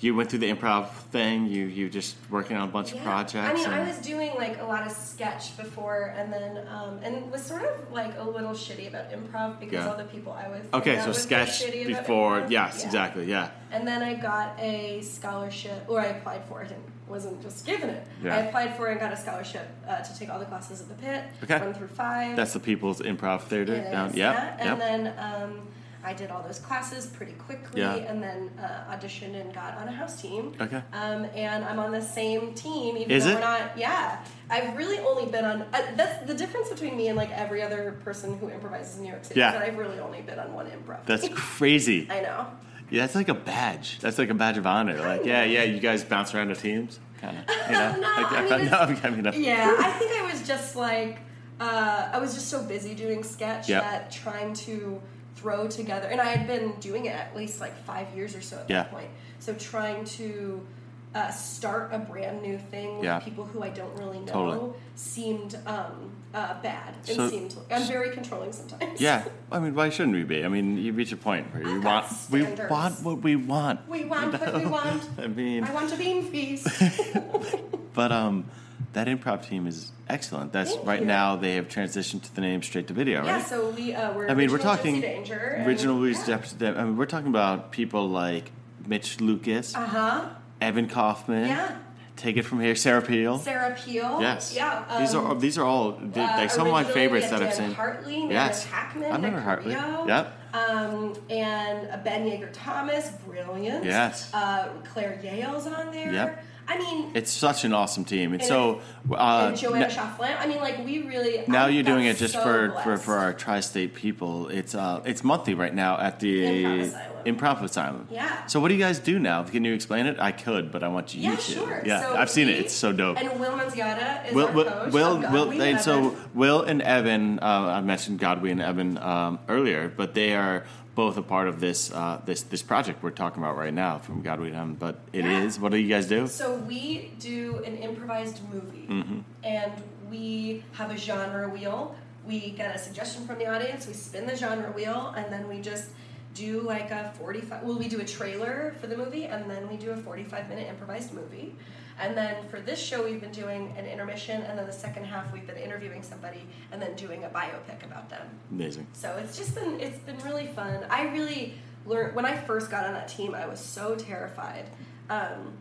you went through the improv thing. You you just working on a bunch of projects. I mean, I was doing like a lot of sketch before, and then um, and was sort of like a little shitty about improv because Yeah. all the people I was okay. So was sketch before. Yes, Yeah. exactly. Yeah. And then I got a scholarship, or I applied for it and wasn't just given it. Yeah. I applied for it and got a scholarship uh, to take all the classes at the pit, Okay. one through five. That's the People's Improv Theater It down. is, Yep. yeah. yep. And then um, I did all those classes pretty quickly, Yeah. and then uh, auditioned and got on a house team. Okay. Um, and I'm on the same team, even Is though it? we're not. Yeah, I've really only been on. Uh, that's the difference between me and like every other person who improvises in New York City. Yeah. is that I've really only been on one improv. That's crazy. I know. Yeah, that's like a badge. That's like a badge of honor. Like, yeah, yeah, you guys bounce around the teams, kind of. You know? No, like, I mean, no, I mean, no. Yeah, I think I was just like, uh, I was just so busy doing sketch Yeah. that trying to throw together, and I had been doing it at least like five years or so at Yeah. that point. So trying to uh, start a brand new thing with Yeah. people who I don't really know Totally. seemed um, uh, bad. It So- seemed I'm very controlling sometimes. Yeah, I mean, why shouldn't we be? I mean, you reach a point where you want, we want what we want. We want what we want. I mean, I want a bean feast. but um, that improv team is excellent. That's Thank right you. now they have transitioned to the name straight to video, yeah, right? so we uh, we're I mean, we're talking Danger. original Louis yeah. I mean, we're talking about people like Mitch Lucas, Uh huh. Evan Kaufman. Yeah. Take it from here, Sarah Peel. Sarah Peel. Yes. Yeah. these um, are these are all they- uh, like some of my favorites that I've seen. Hartley, yes, Hackman, I remember Hartley. Yep. Um, and Ben Yeager Thomas, brilliant. Yes. Uh, Claire Yale's on there. Yep. I mean, It's such an awesome team. It's And so. Uh, and Joanna n- Chafflin. I mean, like we really. now I you're doing it just so for, for, blessed. for our tri-state people. It's uh it's monthly right now at the Improv Asylum. Improv Asylum. Yeah. So what do you guys do now? Can you explain it? I could, but I want you Yeah, to. sure. Yeah, So I've seen it. It's so dope. And Will Manziata is Will, our Will, coach. Will, Will, Godwin and so Will and Evan, uh, I mentioned Godwin and Evan um, earlier, but they are both a part of this uh, this this project we're talking about right now from Godwin and Evan. But it is. Yeah. What do you guys do? So we do an improvised movie, Mm-hmm. and we have a genre wheel. We get a suggestion from the audience. We spin the genre wheel, and then we just do like a forty-five. Well, we do a trailer for the movie, and then we do a forty-five minute improvised movie. And then for this show, we've been doing an intermission, and then the second half, we've been interviewing somebody, and then doing a biopic about them. Amazing. So it's just been it's been really fun. I really learned when I first got on that team. I was so terrified. Um,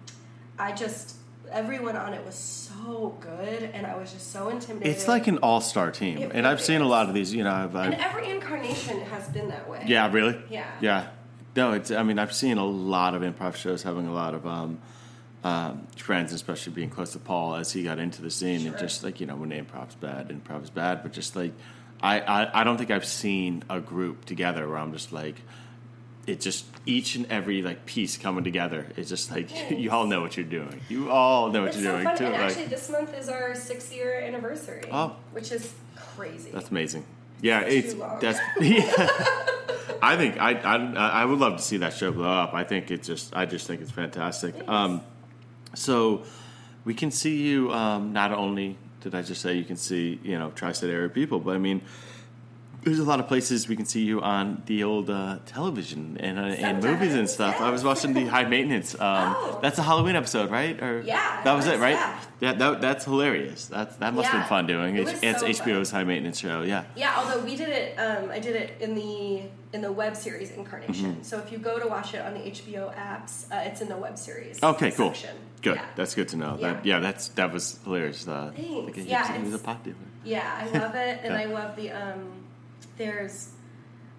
I just everyone on it was so good, and I was just so intimidated. It's like an all star team, It and I've really seen a lot of these. You know, I've, and I've every incarnation has been that way. Yeah, really? Yeah. Yeah. No, it's. I mean, I've seen a lot of improv shows having a lot of um, um, friends, especially being close to Paul as he got into the scene, and just like you know, when improv's bad, and improv's bad. But just like, I, I, I don't think I've seen a group together where I'm just like, it just each and every like piece coming together. It's just like you all know what you're doing. You all know what It's you're so doing fun. too. And like, actually, this month is our six year anniversary. Oh. which is crazy. That's amazing. Yeah, it's long. that's. Yeah. I think I, I I would love to see that show blow up. I think it's just I just think it's fantastic. Um, so we can see you um, not only did I just say you can see you know tri-state area people, but I mean. There's a lot of places we can see you on the old uh, television and, uh, and movies and stuff. I was watching the High Maintenance. Um, Oh. That's a Halloween episode, right? Or Yeah, that was it it, right? yeah. Yeah, that, that's hilarious. That's that must have Yeah. been fun doing. It It's, so HBO's fun. High Maintenance show. Yeah. Yeah, although we did it, um, I did it in the in the web series incarnation. Mm-hmm. So if you go to watch it on the HBO apps, uh, it's in the web series. Okay, cool. section. Good. Yeah. That's good to know. That Yeah. yeah, that's that was hilarious. Uh, Thanks. like Yeah, gypsy who's a dealer. Yeah, I love it, and Yeah. I love the um. There's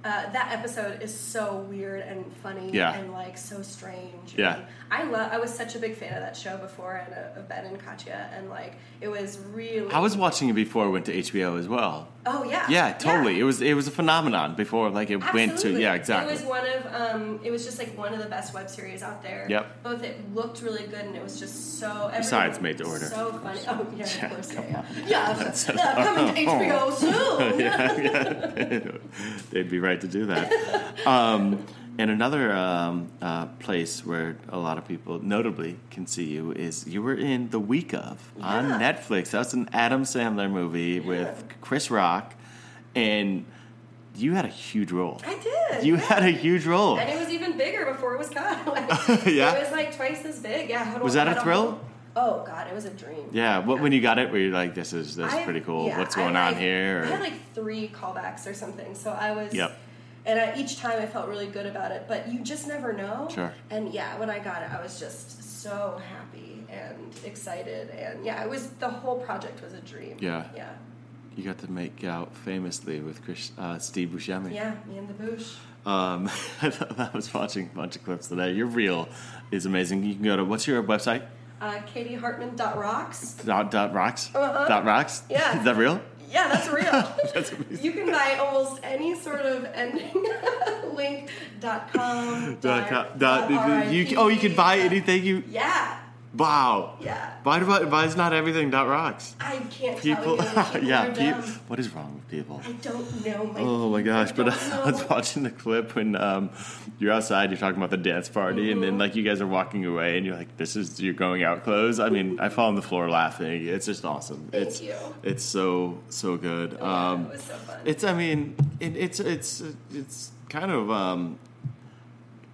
uh, that episode is so weird and funny Yeah. and like so strange. Yeah. And I love. I was such a big fan of that show before and uh, of Ben and Katja, and like it was really. I was watching it before it went to HBO as well. Oh yeah. Yeah, totally. It was it was a phenomenon before like it went to yeah exactly. It was one of um, it was just like one of the best web series out there. Yep. Both it looked really good and it was just so. Besides Made to Order. So funny. Oh yeah, Yeah, of course. Yeah, yeah. Yeah. yeah coming to HBO soon. yeah, yeah. They'd be right to do that. Um, and another um, uh, place where a lot of people notably can see you is you were in The Week of on Yeah. Netflix. That's an Adam Sandler movie with Chris Rock, and you had a huge role. I did. You yeah. had a huge role. And it was even bigger before it was cut. Like, Yeah? It was like twice as big. Yeah. Was that a thrill? oh God, it was a dream. Yeah. What when you got it? Were you like, "This is this is pretty cool. yeah, What's I going on like- here?" I had like three callbacks or something, so I was. Yep. And I, each time I felt really good about it, but you just never know. Sure. And yeah, when I got it, I was just so happy and excited, and yeah, it was the whole project was a dream. Yeah. Yeah. you got to make out famously with Chris, uh, Steve Buscemi. Yeah. Me and the Boosh. Um, I was watching a bunch of clips today. Your reel is amazing. You can go to what's your website? Uh, KatieHartman.rocks. Dot dot rocks. Uh-huh. Dot rocks. Yeah. Is that real? Yeah, that's real. That's amazing. you can buy almost any sort of ending link dot com. Dot dot Dot, you, oh, you can buy anything you. Yeah, Wow. yeah. Why do I, why is not everything dot rocks? I can't People, tell you. People yeah. People, what is wrong with people? I don't know. My Oh my gosh! I But don't I was watching the clip when um, you're outside, you're talking about the dance party, and Mm-hmm. then like you guys are walking away, and you're like, "This is your going out clothes." I mean, I fall on the floor laughing. It's just awesome. Thank it's you. it's so so good. Yeah, um, it was so fun. It's I mean, it, it's it's it's kind of um,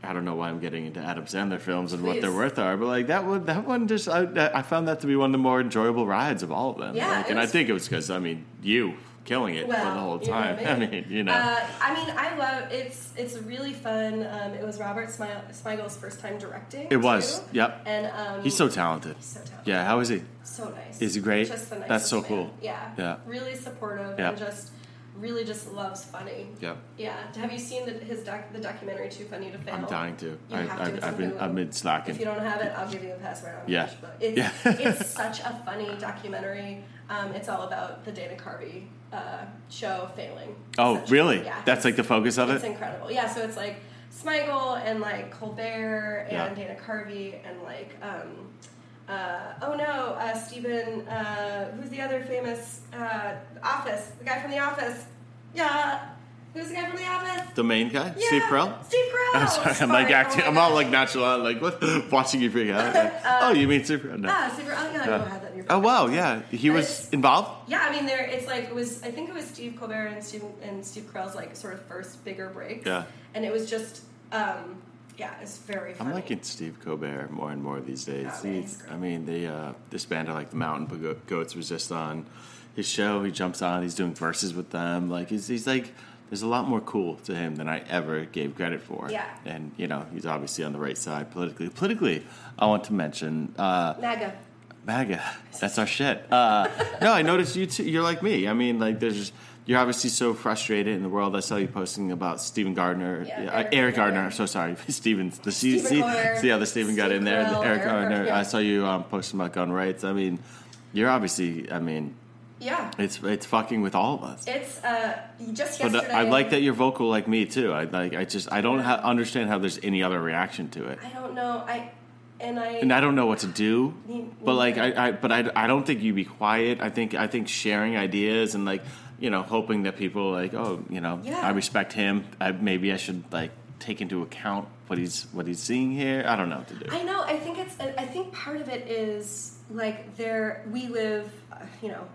I don't know why I'm getting into Adam Sandler films and what their Please. worth are, but like that one, that one just I, I found that to be one of the more enjoyable rides of all of them. Yeah, like, and I think it was because I mean you killing it for the Well, whole you know what time. I mean. you know. Uh, I mean, I love it's. It's really fun. Um, it was Robert Smigel's first time directing. It was, too. yep. And um, He's so talented. so talented. Yeah, how is he? so nice. Is he great? Just the That's so man. cool. Yeah. Yeah. Really supportive Yeah. and just really just loves funny. Yeah. Yeah. Have you seen the, his doc, the documentary Too Funny to Fail? I'm dying to. You I, have to. I, It's I've been I've been slacking. If you don't have it, I'll give you a password on Yeah. But It's, Yeah. it's such a funny documentary. Um, it's all about the Dana Carvey uh, show failing. Oh, really? Yeah. That's like the focus of It's it. It's incredible. Yeah, so it's like Smigel and like Colbert and Yeah. Dana Carvey and like um, uh, oh no, uh, Stephen. Uh, who's the other famous uh, Office? The guy from The Office. Yeah. Who's the guy from The Office? The main guy, Yeah, Steve Carell. Steve Carell. I'm sorry. I'm like acting. Oh I'm all like nonchalant, like what? Watching you freak out. Like, oh, you mean Steve Carell? No. Ah, Steve Carell. Yeah, I Yeah. don't have that in your Oh wow, yeah. He But was involved. Yeah, I mean, there. It's like it was. I think it was Steve Colbert and Steve and Steve Carell's like sort of first bigger break. Yeah. And it was just, um, yeah, it's very. Funny. I'm liking Steve Colbert more and more these days. Oh, He's-. I mean, the uh, this band I like, the Mountain Go- Goats, was just on his show. He jumps on. He's doing verses with them. Like he's, he's like, there's a lot more cool to him than I ever gave credit for. Yeah. And you know, he's obviously on the right side politically. Politically, I want to mention. Uh, MAGA. MAGA. That's our shit. Uh, no, I noticed you too. You're like me. I mean, like, there's. You're obviously so frustrated in the world. I saw you posting about Stephen Gardner, Yeah, Eric Eric, Gardner. Gardner. So sorry, Stephen. The C, Stephen Colbert, see how the Stephen got in there. Carell, Eric Eric Gardner. Yeah. I saw you um, posting about gun rights. I mean, you're obviously. I mean, Yeah. it's it's fucking with all of us. It's uh, just But uh, yesterday. I like that you're vocal like me too. I like. I just. I don't ha- understand how there's any other reaction to it. I don't know. I and I. and I don't know what to do. But like. I, I but I, I don't think you be quiet. I think I think sharing ideas and like you know hoping that people like oh you know Yeah. I respect him. I, maybe I should like take into account what he's what he's seeing here. I don't know what to do. I know. I think it's. I think part of it is like there. We live, you know,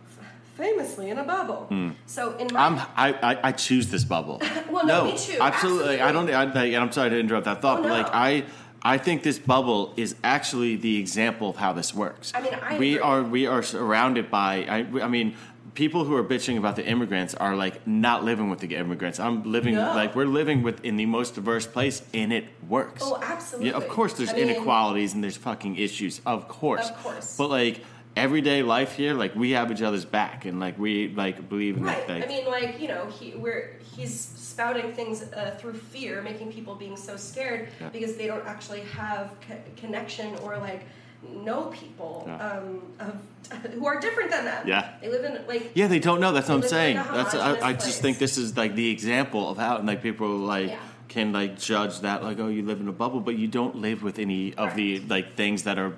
famously in a bubble. Hmm. So in my. I'm I, I, I choose this bubble. Well, no, me too. Absolutely. I don't. Absolutely. I, like, and I'm sorry to interrupt that thought, Oh, but no. like I. I think this bubble is actually the example of how this works. I mean, I we agree. are we are surrounded by. I, I mean, people who are bitching about the immigrants are like not living with the immigrants. I'm living No. like we're living with in the most diverse place, and it works. Oh, absolutely. Yeah, of course, there's I mean- inequalities and there's fucking issues. Of course, Of course. But like everyday life here, like we have each other's back, and like we like believe in Right. that. Like, I mean, like you know, he we're he's spouting things uh, through fear, making people being so scared Yeah. because they don't actually have co- connection or like know people Yeah. um, of, who are different than them. Yeah. They live in like Yeah, they don't know. That's what I'm saying. like, That's I, I just think this is like the example of how and like people like Yeah. can like judge that like oh you live in a bubble, but you don't live with any of the like things that are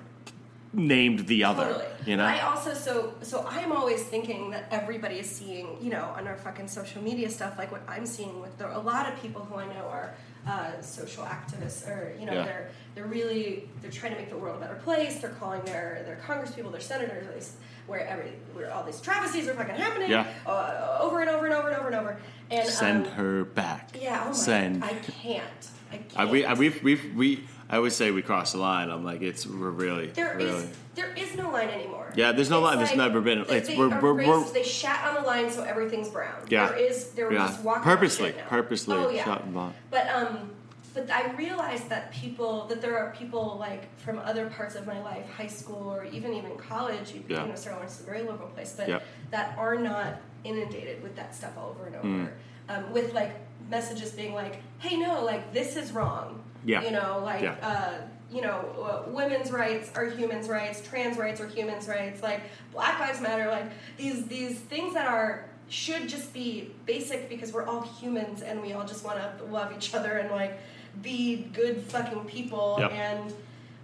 named the other. Totally. You know. I also so so I'm always thinking that everybody is seeing, you know, on our fucking social media stuff, like what I'm seeing with the, a lot of people who I know are uh, social activists, or you know, Yeah. they're they're really they're trying to make the world a better place. They're calling their their congresspeople, their senators, these- where every where all these travesties are fucking happening Yeah. uh, over and over and over and over and over. And Send um, her back. Yeah. Oh my, Send. I can't. I can't. I, we, I, we've, we've, we, I always say we cross the line. I'm like, it's we're really, There is really. there is no line anymore. Yeah, there's no It's line. There's never been- They, it's- they we're- we're- we're- they shat on the line so everything's brown. Yeah. There is there was Yeah. just walking Purposely, purposely oh, yeah. shot and blocked. But um, but I realized that people that there are people like from other parts of my life, high school or even even college. You, Yeah. you know, Sterling is a very liberal place, but Yep. that are not inundated with that stuff all over and over. Mm. Um, with like messages being like, hey, no, like this is wrong. Yeah. You know, like Yeah. uh, you know, uh, women's rights are humans' rights, trans rights are humans' rights, like Black Lives Matter, like these these things that are should just be basic because we're all humans and we all just want to love each other and like be good fucking people Yep. and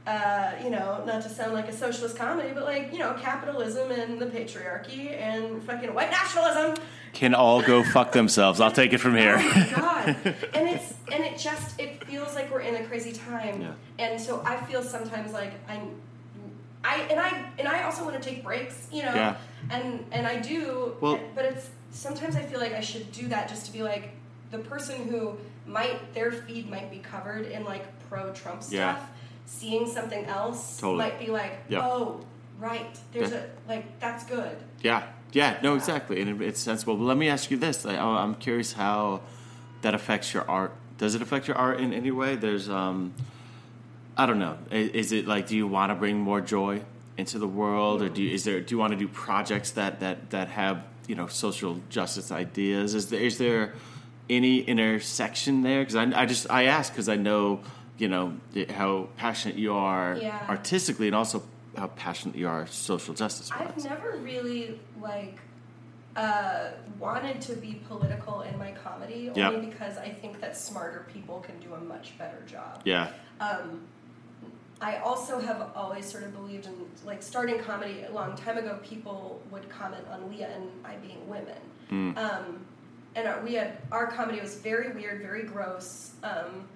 uh, you know, not to sound like a socialist comedy, but like, you know, capitalism and the patriarchy and fucking white nationalism. Can all go fuck themselves. I'll take it from here. Oh my god! and it's and it just it feels like we're in a crazy time. Yeah. And so I feel sometimes like I'm, I and I and I also want to take breaks, you know. Yeah. And and I do. Well- but it's sometimes I feel like I should do that just to be like the person who might their feed might be covered in like pro Trump stuff. Yeah. Seeing something else Totally. might be like, Yeah. oh, right. There's Yeah. a like that's good. Yeah, yeah, no, exactly, and it, it's sensible. But let me ask you this: I, I'm curious how that affects your art. Does it affect your art in any way? There's, um, I don't know. Is it like, do you want to bring more joy into the world, or do you, is there? Do you want to do projects that that that have you know social justice ideas? Is there is there any intersection there? Because I, I just I ask because I know you know how passionate you are Yeah. artistically, and also how passionate you are social justice wise. I've never really like uh, wanted to be political in my comedy Yep. only because I think that smarter people can do a much better job. Yeah. Um, I also have always sort of believed in like starting comedy a long time ago. People would comment on Leah and I being women, Mm. um, and our, we had our comedy was very weird, very gross, um,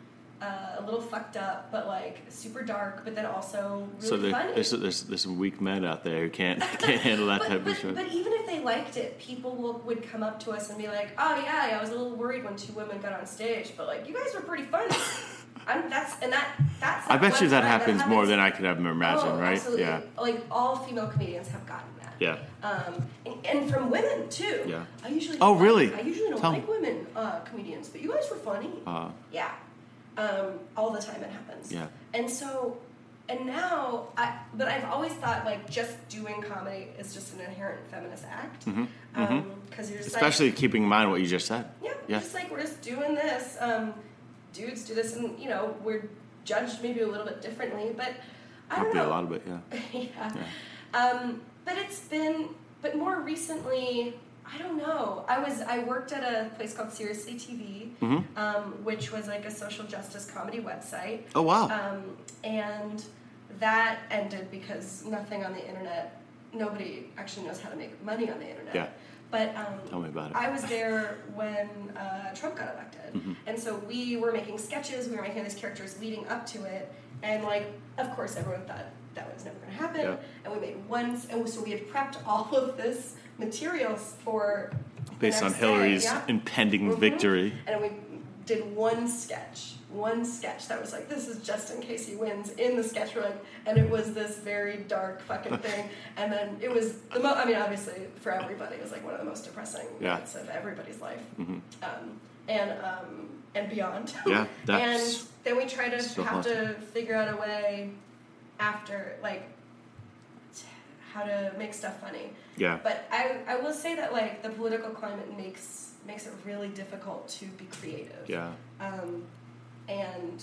uh, a little fucked up, but like super dark, but then also really so there, funny. there's, there's there's some weak men out there who can't can't handle that but, type but, of show. but even if they liked it, people will, would come up to us and be like, "Oh yeah, I was a little worried when two women got on stage, but like you guys were pretty funny." I'm, that's and that that's. I bet you that happens more than I could ever imagine, Oh, right? Absolutely. Yeah, Like all female comedians have gotten that. yeah. Um, and, and from women too. Yeah. I usually. Oh, really? I usually don't Tell like me. women uh, comedians, but you guys were funny. Uh, Yeah. Um, all the time it happens. Yeah. And so, and now, I, but I've always thought like just doing comedy is just an inherent feminist act. Because mhm. you're just especially like, keeping in mind what you just said. yeah, yeah. just like we're just doing this. Um, dudes do this, and you know we're judged maybe a little bit differently, but I don't know. a lot of it. Yeah. yeah. Um, but it's been, but more recently, I don't know. I was I worked at a place called Seriously TV, Mhm. um, which was like a social justice comedy website. Oh, wow. Um, and that ended because nothing on the internet. Nobody actually knows how to make money on the internet. Yeah. But um, Tell me about it. I was there when uh, Trump got elected, Mhm. and so we were making sketches. We were making these characters leading up to it, and like, of course, everyone thought that was never going to happen. Yeah. And we made once, and so we had prepped all of this materials for Based on next day, Hillary's yeah. impending Mhm. victory. And we did one sketch, one sketch that was like, this is just in case he wins. In the sketch, we're and it was this very dark fucking thing. and then it was the mo- I mean, obviously for everybody, it was like one of the most depressing Yeah. moments of everybody's life, Mhm. um, and um, and beyond. Yeah, and then we try to so have awesome. to figure out a way after like t- how to make stuff funny. Yeah. But I, I will say that like the political climate makes makes it really difficult to be creative. Yeah. Um, and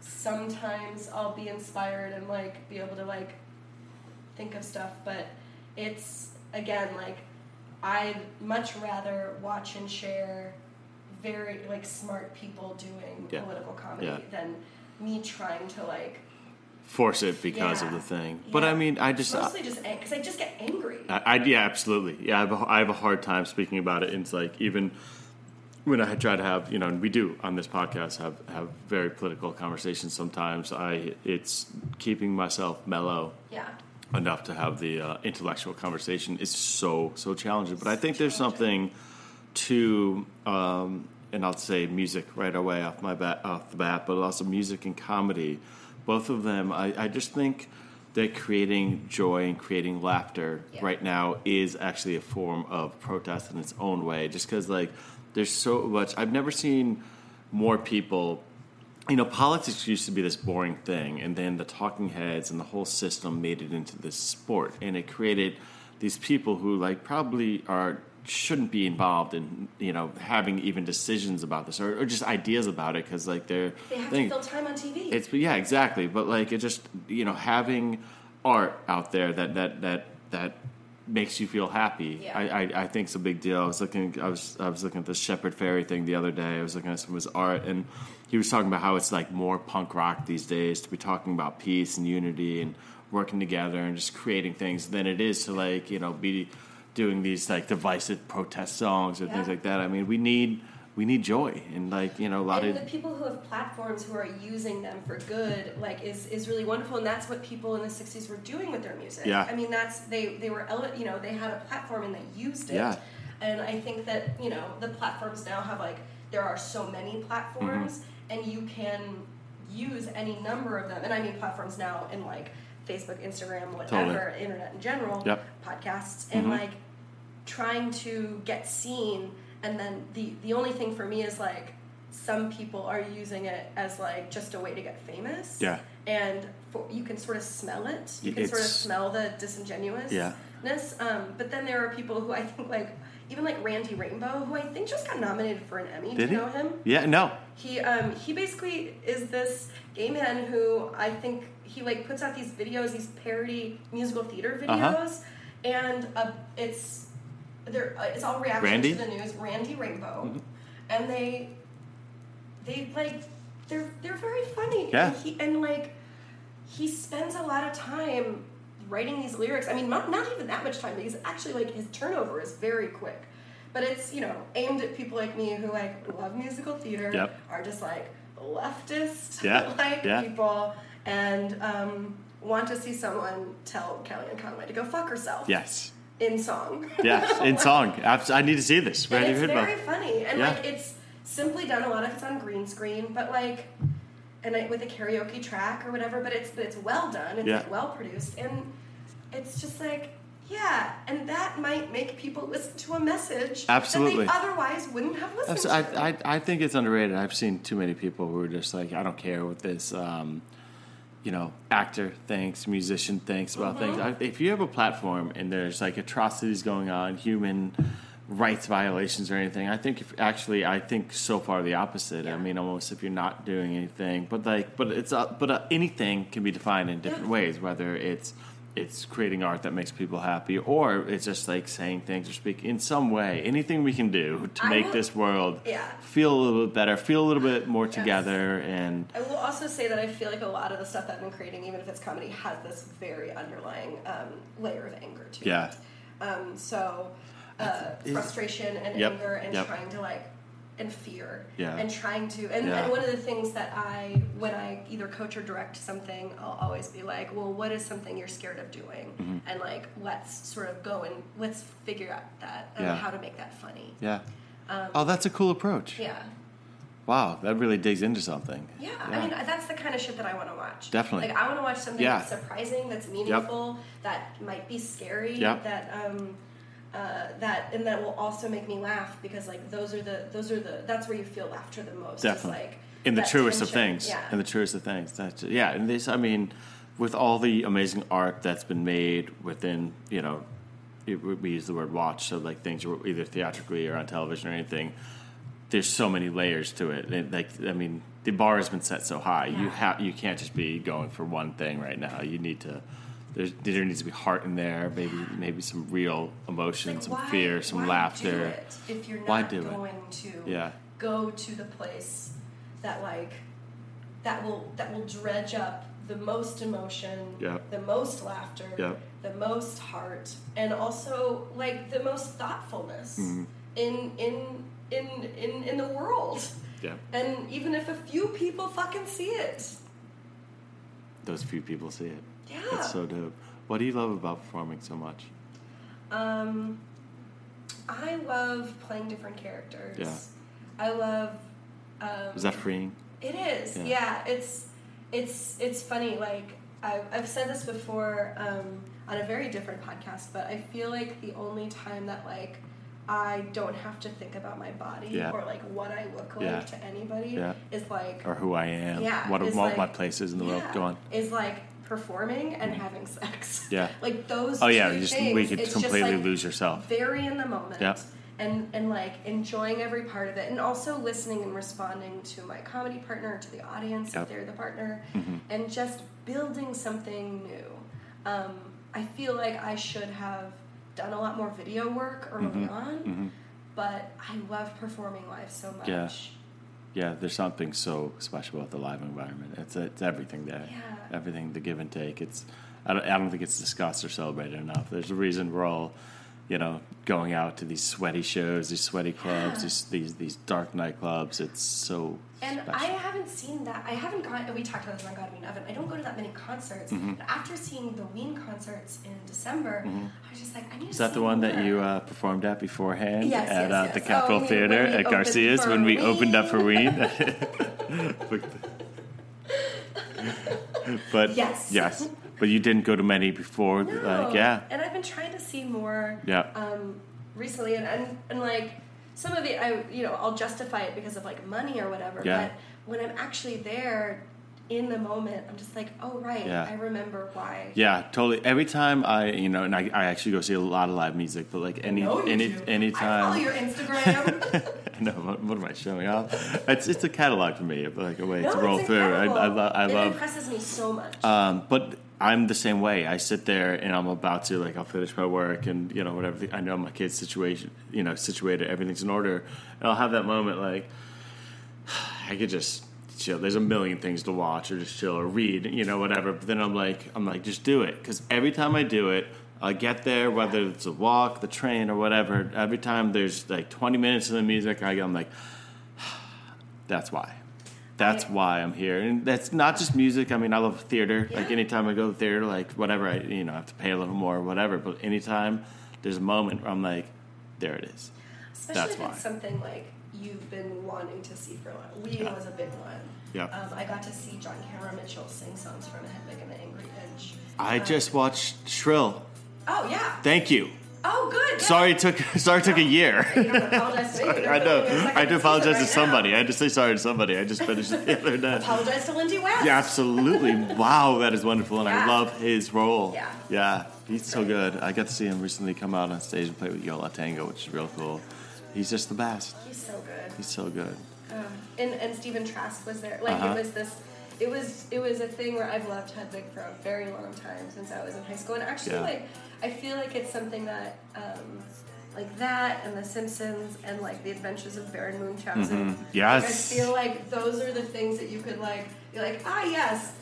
sometimes I'll be inspired and like be able to like think of stuff, but it's again like I'd much rather watch and share very like smart people doing Yeah. political comedy Yeah. than me trying to like Force it because of the thing. But I mean, I just. mostly just because I just get angry. I, I yeah, absolutely. Yeah, I have, a, I have a hard time speaking about it. And it's like even when I try to have, you know, and we do on this podcast have have very political conversations. Sometimes I it's keeping myself mellow Yeah. enough to have the uh, intellectual conversation is so so challenging. But I think there's something to, um, and I'll say music right away off my bat off the bat, but also music and comedy. Both of them, I, I just think that creating joy and creating laughter right now is actually a form of protest in its own way. Just because like there's so much, I've never seen more people you know, politics used to be this boring thing, and then the talking heads and the whole system made it into this sport, and it created these people who, like, probably are shouldn't be involved in you know having even decisions about this or, or just ideas about it because like they're They have to fill time on TV. it's yeah, exactly. But like it just you know having art out there that that that that makes you feel happy. Yeah. I, I I think it's a big deal. I was looking I was I was looking at this Shepard Fairey thing the other day. I was looking at some of his art and he was talking about how it's like more punk rock these days to be talking about peace and unity and working together and just creating things than it is to like you know be doing these like divisive protest songs or things like that. I mean, we need we need joy and like you know a lot and of the people who have platforms who are using them for good like is, is really wonderful and that's what people in the 60s were doing with their music Yeah. i mean that's they they were you know they had a platform and they used it Yeah. and i think that you know the platforms now have like there are so many platforms Mm-hmm. and you can use any number of them and i mean platforms now in like facebook instagram whatever internet in general Yep. podcasts and Mhm. like trying to get seen and then the the only thing for me is like some people are using it as like just a way to get famous Yeah. and for, you can sort of smell it you can sort of smell the disingenuousness Yeah. um, but then there are people who i think like even like randy rainbow who i think just got nominated for an emmy Did do you he? know him Yeah, no. he um he basically is this gay man who I think he like puts out these videos, these parody musical theater videos, Uh-huh. and uh, it's they're uh, it's all reaction Randy? to the news. Randy Rainbow, Mhm. and they they like they're they're very funny. Yeah. And he and like he spends a lot of time writing these lyrics. I mean, not not even that much time because actually like his turnover is very quick. But it's you know aimed at people like me who like love musical theater, Yep. are just like leftist Yeah, like yeah. people, and um, want to see someone tell Kellyanne Conway to go fuck herself. Yes. In song. Yes, in song. I need to see this. And Randy it's Rainbow. very funny, and Yeah. like it's simply done. A lot of it's on green screen, but like, and I, with a karaoke track or whatever. But it's but it's well done. It's Yeah. like well produced, and it's just like yeah, and that might make people listen to a message Absolutely. that they otherwise wouldn't have listened. I, I, I think it's underrated. I've seen too many people who are just like, I don't care what this, um, you know, actor thinks, musician thinks about things. I, if you have a platform and there's like atrocities going on, human rights violations or anything, I think if actually, I think so far the opposite. I mean, almost if you're not doing anything, but like, but it's, uh, but uh, anything can be defined in different Yeah. ways, whether it's, it's creating art that makes people happy, or it's just like saying things or speak in some way. Anything we can do to I make will- this world Yeah. feel a little bit better, feel a little bit more together, and I will also say that I feel like a lot of the stuff that I've been creating, even if it's comedy, has this very underlying um, layer of anger to Yeah. it. Um, so uh, frustration and Yep, anger and yep. trying to like and fear Yeah. and trying to and, Yeah. and one of the things that I when I either coach or direct something I'll always be like well what is something you're scared of doing Mhm. and like let's sort of go and let's figure out that and Yeah. how to make that funny yeah. um, oh, that's a cool approach. yeah Wow, that really digs into something. Yeah, I mean that's the kind of shit that I want to watch. Definitely. Like I want to watch something Yeah. that's surprising, that's meaningful, that might be scary, Yep. that um, uh, that and that will also make me laugh because like those are the those are the that's where you feel laughter the most. Definitely. like in the truest of things. Yeah. In the truest of things. That's yeah. And this, I mean, with all the amazing art that's been made within, you know, it, we use the word watch, so like things are either theatrically or on television or anything. There's so many layers to it. And like, I mean, the bar has been set so high. You have you can't just be going for one thing right now. You need to. There's, there needs to be heart in there, maybe maybe some real emotion, Like, some why- fear, some why laughter. do it if you're not Why do it? going to Yeah. go to the place that like that will that will dredge up the most emotion, Yep. the most laughter, Yep. the most heart, and also like the most thoughtfulness Mhm. in in in in in the world. Yeah. And even if a few people fucking see it, Those few people see it. Yeah. It's so dope. What do you love about performing so much? Um, I love playing different characters. Yeah. I love. Um, Is that freeing? It is. Yeah. Yeah. It's it's it's funny. Like I've I've said this before um, on a very different podcast, but I feel like the only time that like I don't have to think about my body Yeah. or like what I look like Yeah. to anybody Yeah. is like Or who I am? Yeah, what what like- my place is in the world? yeah, Go on. Is like performing and having sex. Yeah. like those. Oh, yeah, you just- things, we could it's just, completely like, lose yourself. Very in the moment. Yeah. And, and like enjoying every part of it and also listening and responding to my comedy partner to the audience Yep. if they're the partner Mhm. and just building something new um, i feel like i should have done a lot more video work early Mhm. on Mhm. but i love performing live so much Yeah. Yeah, there's something so special about the live environment. It's it's everything there. Yeah. Everything, the give and take. It's I don't, I don't think it's discussed or celebrated enough. There's a reason we're all, you know, going out to these sweaty shows, these sweaty clubs, Yeah. these these these dark nightclubs. It's so And special. I haven't seen that. I haven't gone. We talked about this on Godwin Evan. I don't go to that many concerts. Mhm. But after seeing the Ween concerts in December, Mhm. I was just like, I need to see. Is that the one more. that you uh, performed at beforehand Yes, at yes, uh, yes. the Oh, Capitol we- Theater at Garcia's when we opened up for Ween. Ween? but Yes. yes, but you didn't go to many before. No. Like yeah, And I've been trying to see more. Yeah. Um, recently, and, and and like some of it, I you know I'll justify it because of like money or whatever. Yeah. But when I'm actually there, in the moment, I'm just like, oh right, Yeah. I remember why. Yeah, totally. Every time I, you know, and I, I actually go see a lot of live music, but like any, any, do. anytime. I follow your Instagram. no. What, what am I showing off? It's it's a catalog for me, like a way no, to roll through. I. I, lo- I it love. impresses me so much. Um, but I'm the same way. I sit there and I'm about to like I'll finish my work and you know whatever. I know my kid's situation, you know, situated. Everything's in order, and I'll have that moment like I could just chill. There's a million things to watch or just chill or read, you know, whatever. But then I'm like, I'm like, just do it because every time I do it. I get there, whether it's a walk, the train, or whatever. Every time there's like 20 minutes of the music, I'm like, that's why. That's why I'm here, and that's not just music. I mean, I love theater. Like anytime I go to theater, like whatever, I you know I have to pay a little more, or whatever. But anytime there's a moment where I'm like, there it is. Especially that's if why. it's something like you've been wanting to see for a while. Ween Yeah. was a big one. Yeah. Um, I got to see John Cameron Mitchell sing songs from Hedwig and the Angry Inch. I Um, just watched Shrill. Oh yeah. Thank you. Oh good. Sorry it took sorry it took a year. Apologize to. Sorry, I know. I had to apologize to somebody. I had to say sorry to somebody. I just finished it the other day. Apologize to Lindy West. Yeah, absolutely. Wow, that is wonderful, and Yeah. I love his role. Yeah. yeah, he's so good. I got to see him recently come out on stage and play with Yo La Tengo, which is real cool. He's just the best. He's so good. He's so good. Um, and and Stephen Trask was there. Like Uh-huh. it was this. It was it was a thing where I've loved Hedwig for a very long time since I was in high school, and actually Yeah. like I feel like it's something that. Um, like that and The Simpsons and like The Adventures of Baron Munchausen. Mhm. Yes. Like, I feel like those are the things that you could like be like, ah yes,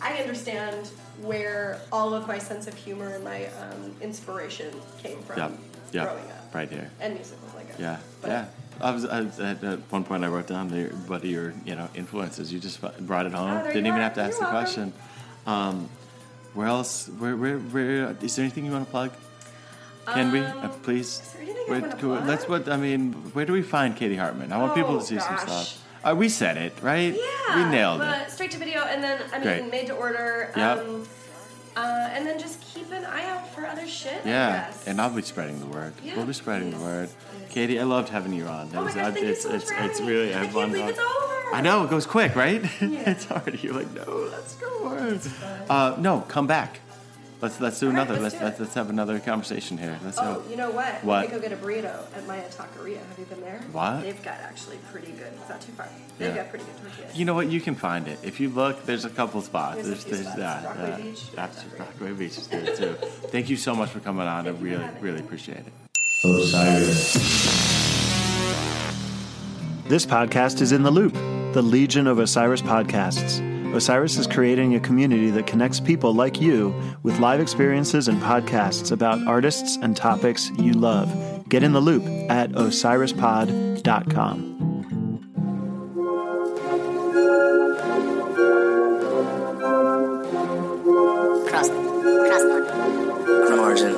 I understand where all of my sense of humor and my um, inspiration came from Yep. Yep. growing up. Right here. And musicals, I guess. Yeah. But- yeah. I was, I was at, one point I wrote down the, what are your you know influences. You just brought it home. Oh, Didn't even are. have to ask You're the welcome. question. Um, where else? Where, where, where? Is there anything you want to plug? Can we, Um, uh, please? is there anything Where- plug? Let's. What I mean, where do we find Katie Hartman? I want people Oh, to see some stuff. Uh, we said it, right? Yeah, We nailed it. Straight to video, and then I mean, Great. made to order. Yep. Um, uh, and then just keep an eye out for other shit. I Yeah, guess. and I'll be spreading the word. Yeah, we'll be spreading the word. Katie, I loved having you on. It Oh my gosh, I- thank you it's, so much it's, for having it's really I can't believe it's over. I know it goes quick, right? Yeah. it's hard. You're like, no, let's go on. Uh, no, come back. Let's let's do All right, another. let's let's do let's, let's have another conversation here. Let's Oh, go. you know what? What? We could go get a burrito at Maya Taqueria. Have you been there? What? They've got actually pretty good. It's not too far. They've Yeah. got pretty good tortillas. You know what? You can find it if you look. There's a couple spots. There's a few spots. that. Rockaway that. Beach? Absolutely. Rockaway Beach is good too. Thank you so much for coming on. I Thank you for really really appreciate it. This podcast is in the loop, the Legion of Osiris podcasts. Osiris is creating a community that connects people like you with live experiences and podcasts about artists and topics you love. Get in the loop at osirispod.com. Cross, cross the Margin.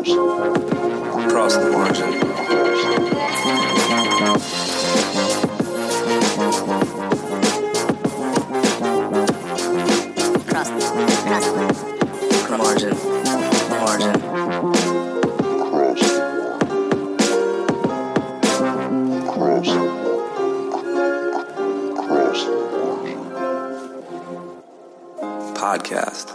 Cross cross the margin. Cross, cross, margin, margin. Podcast.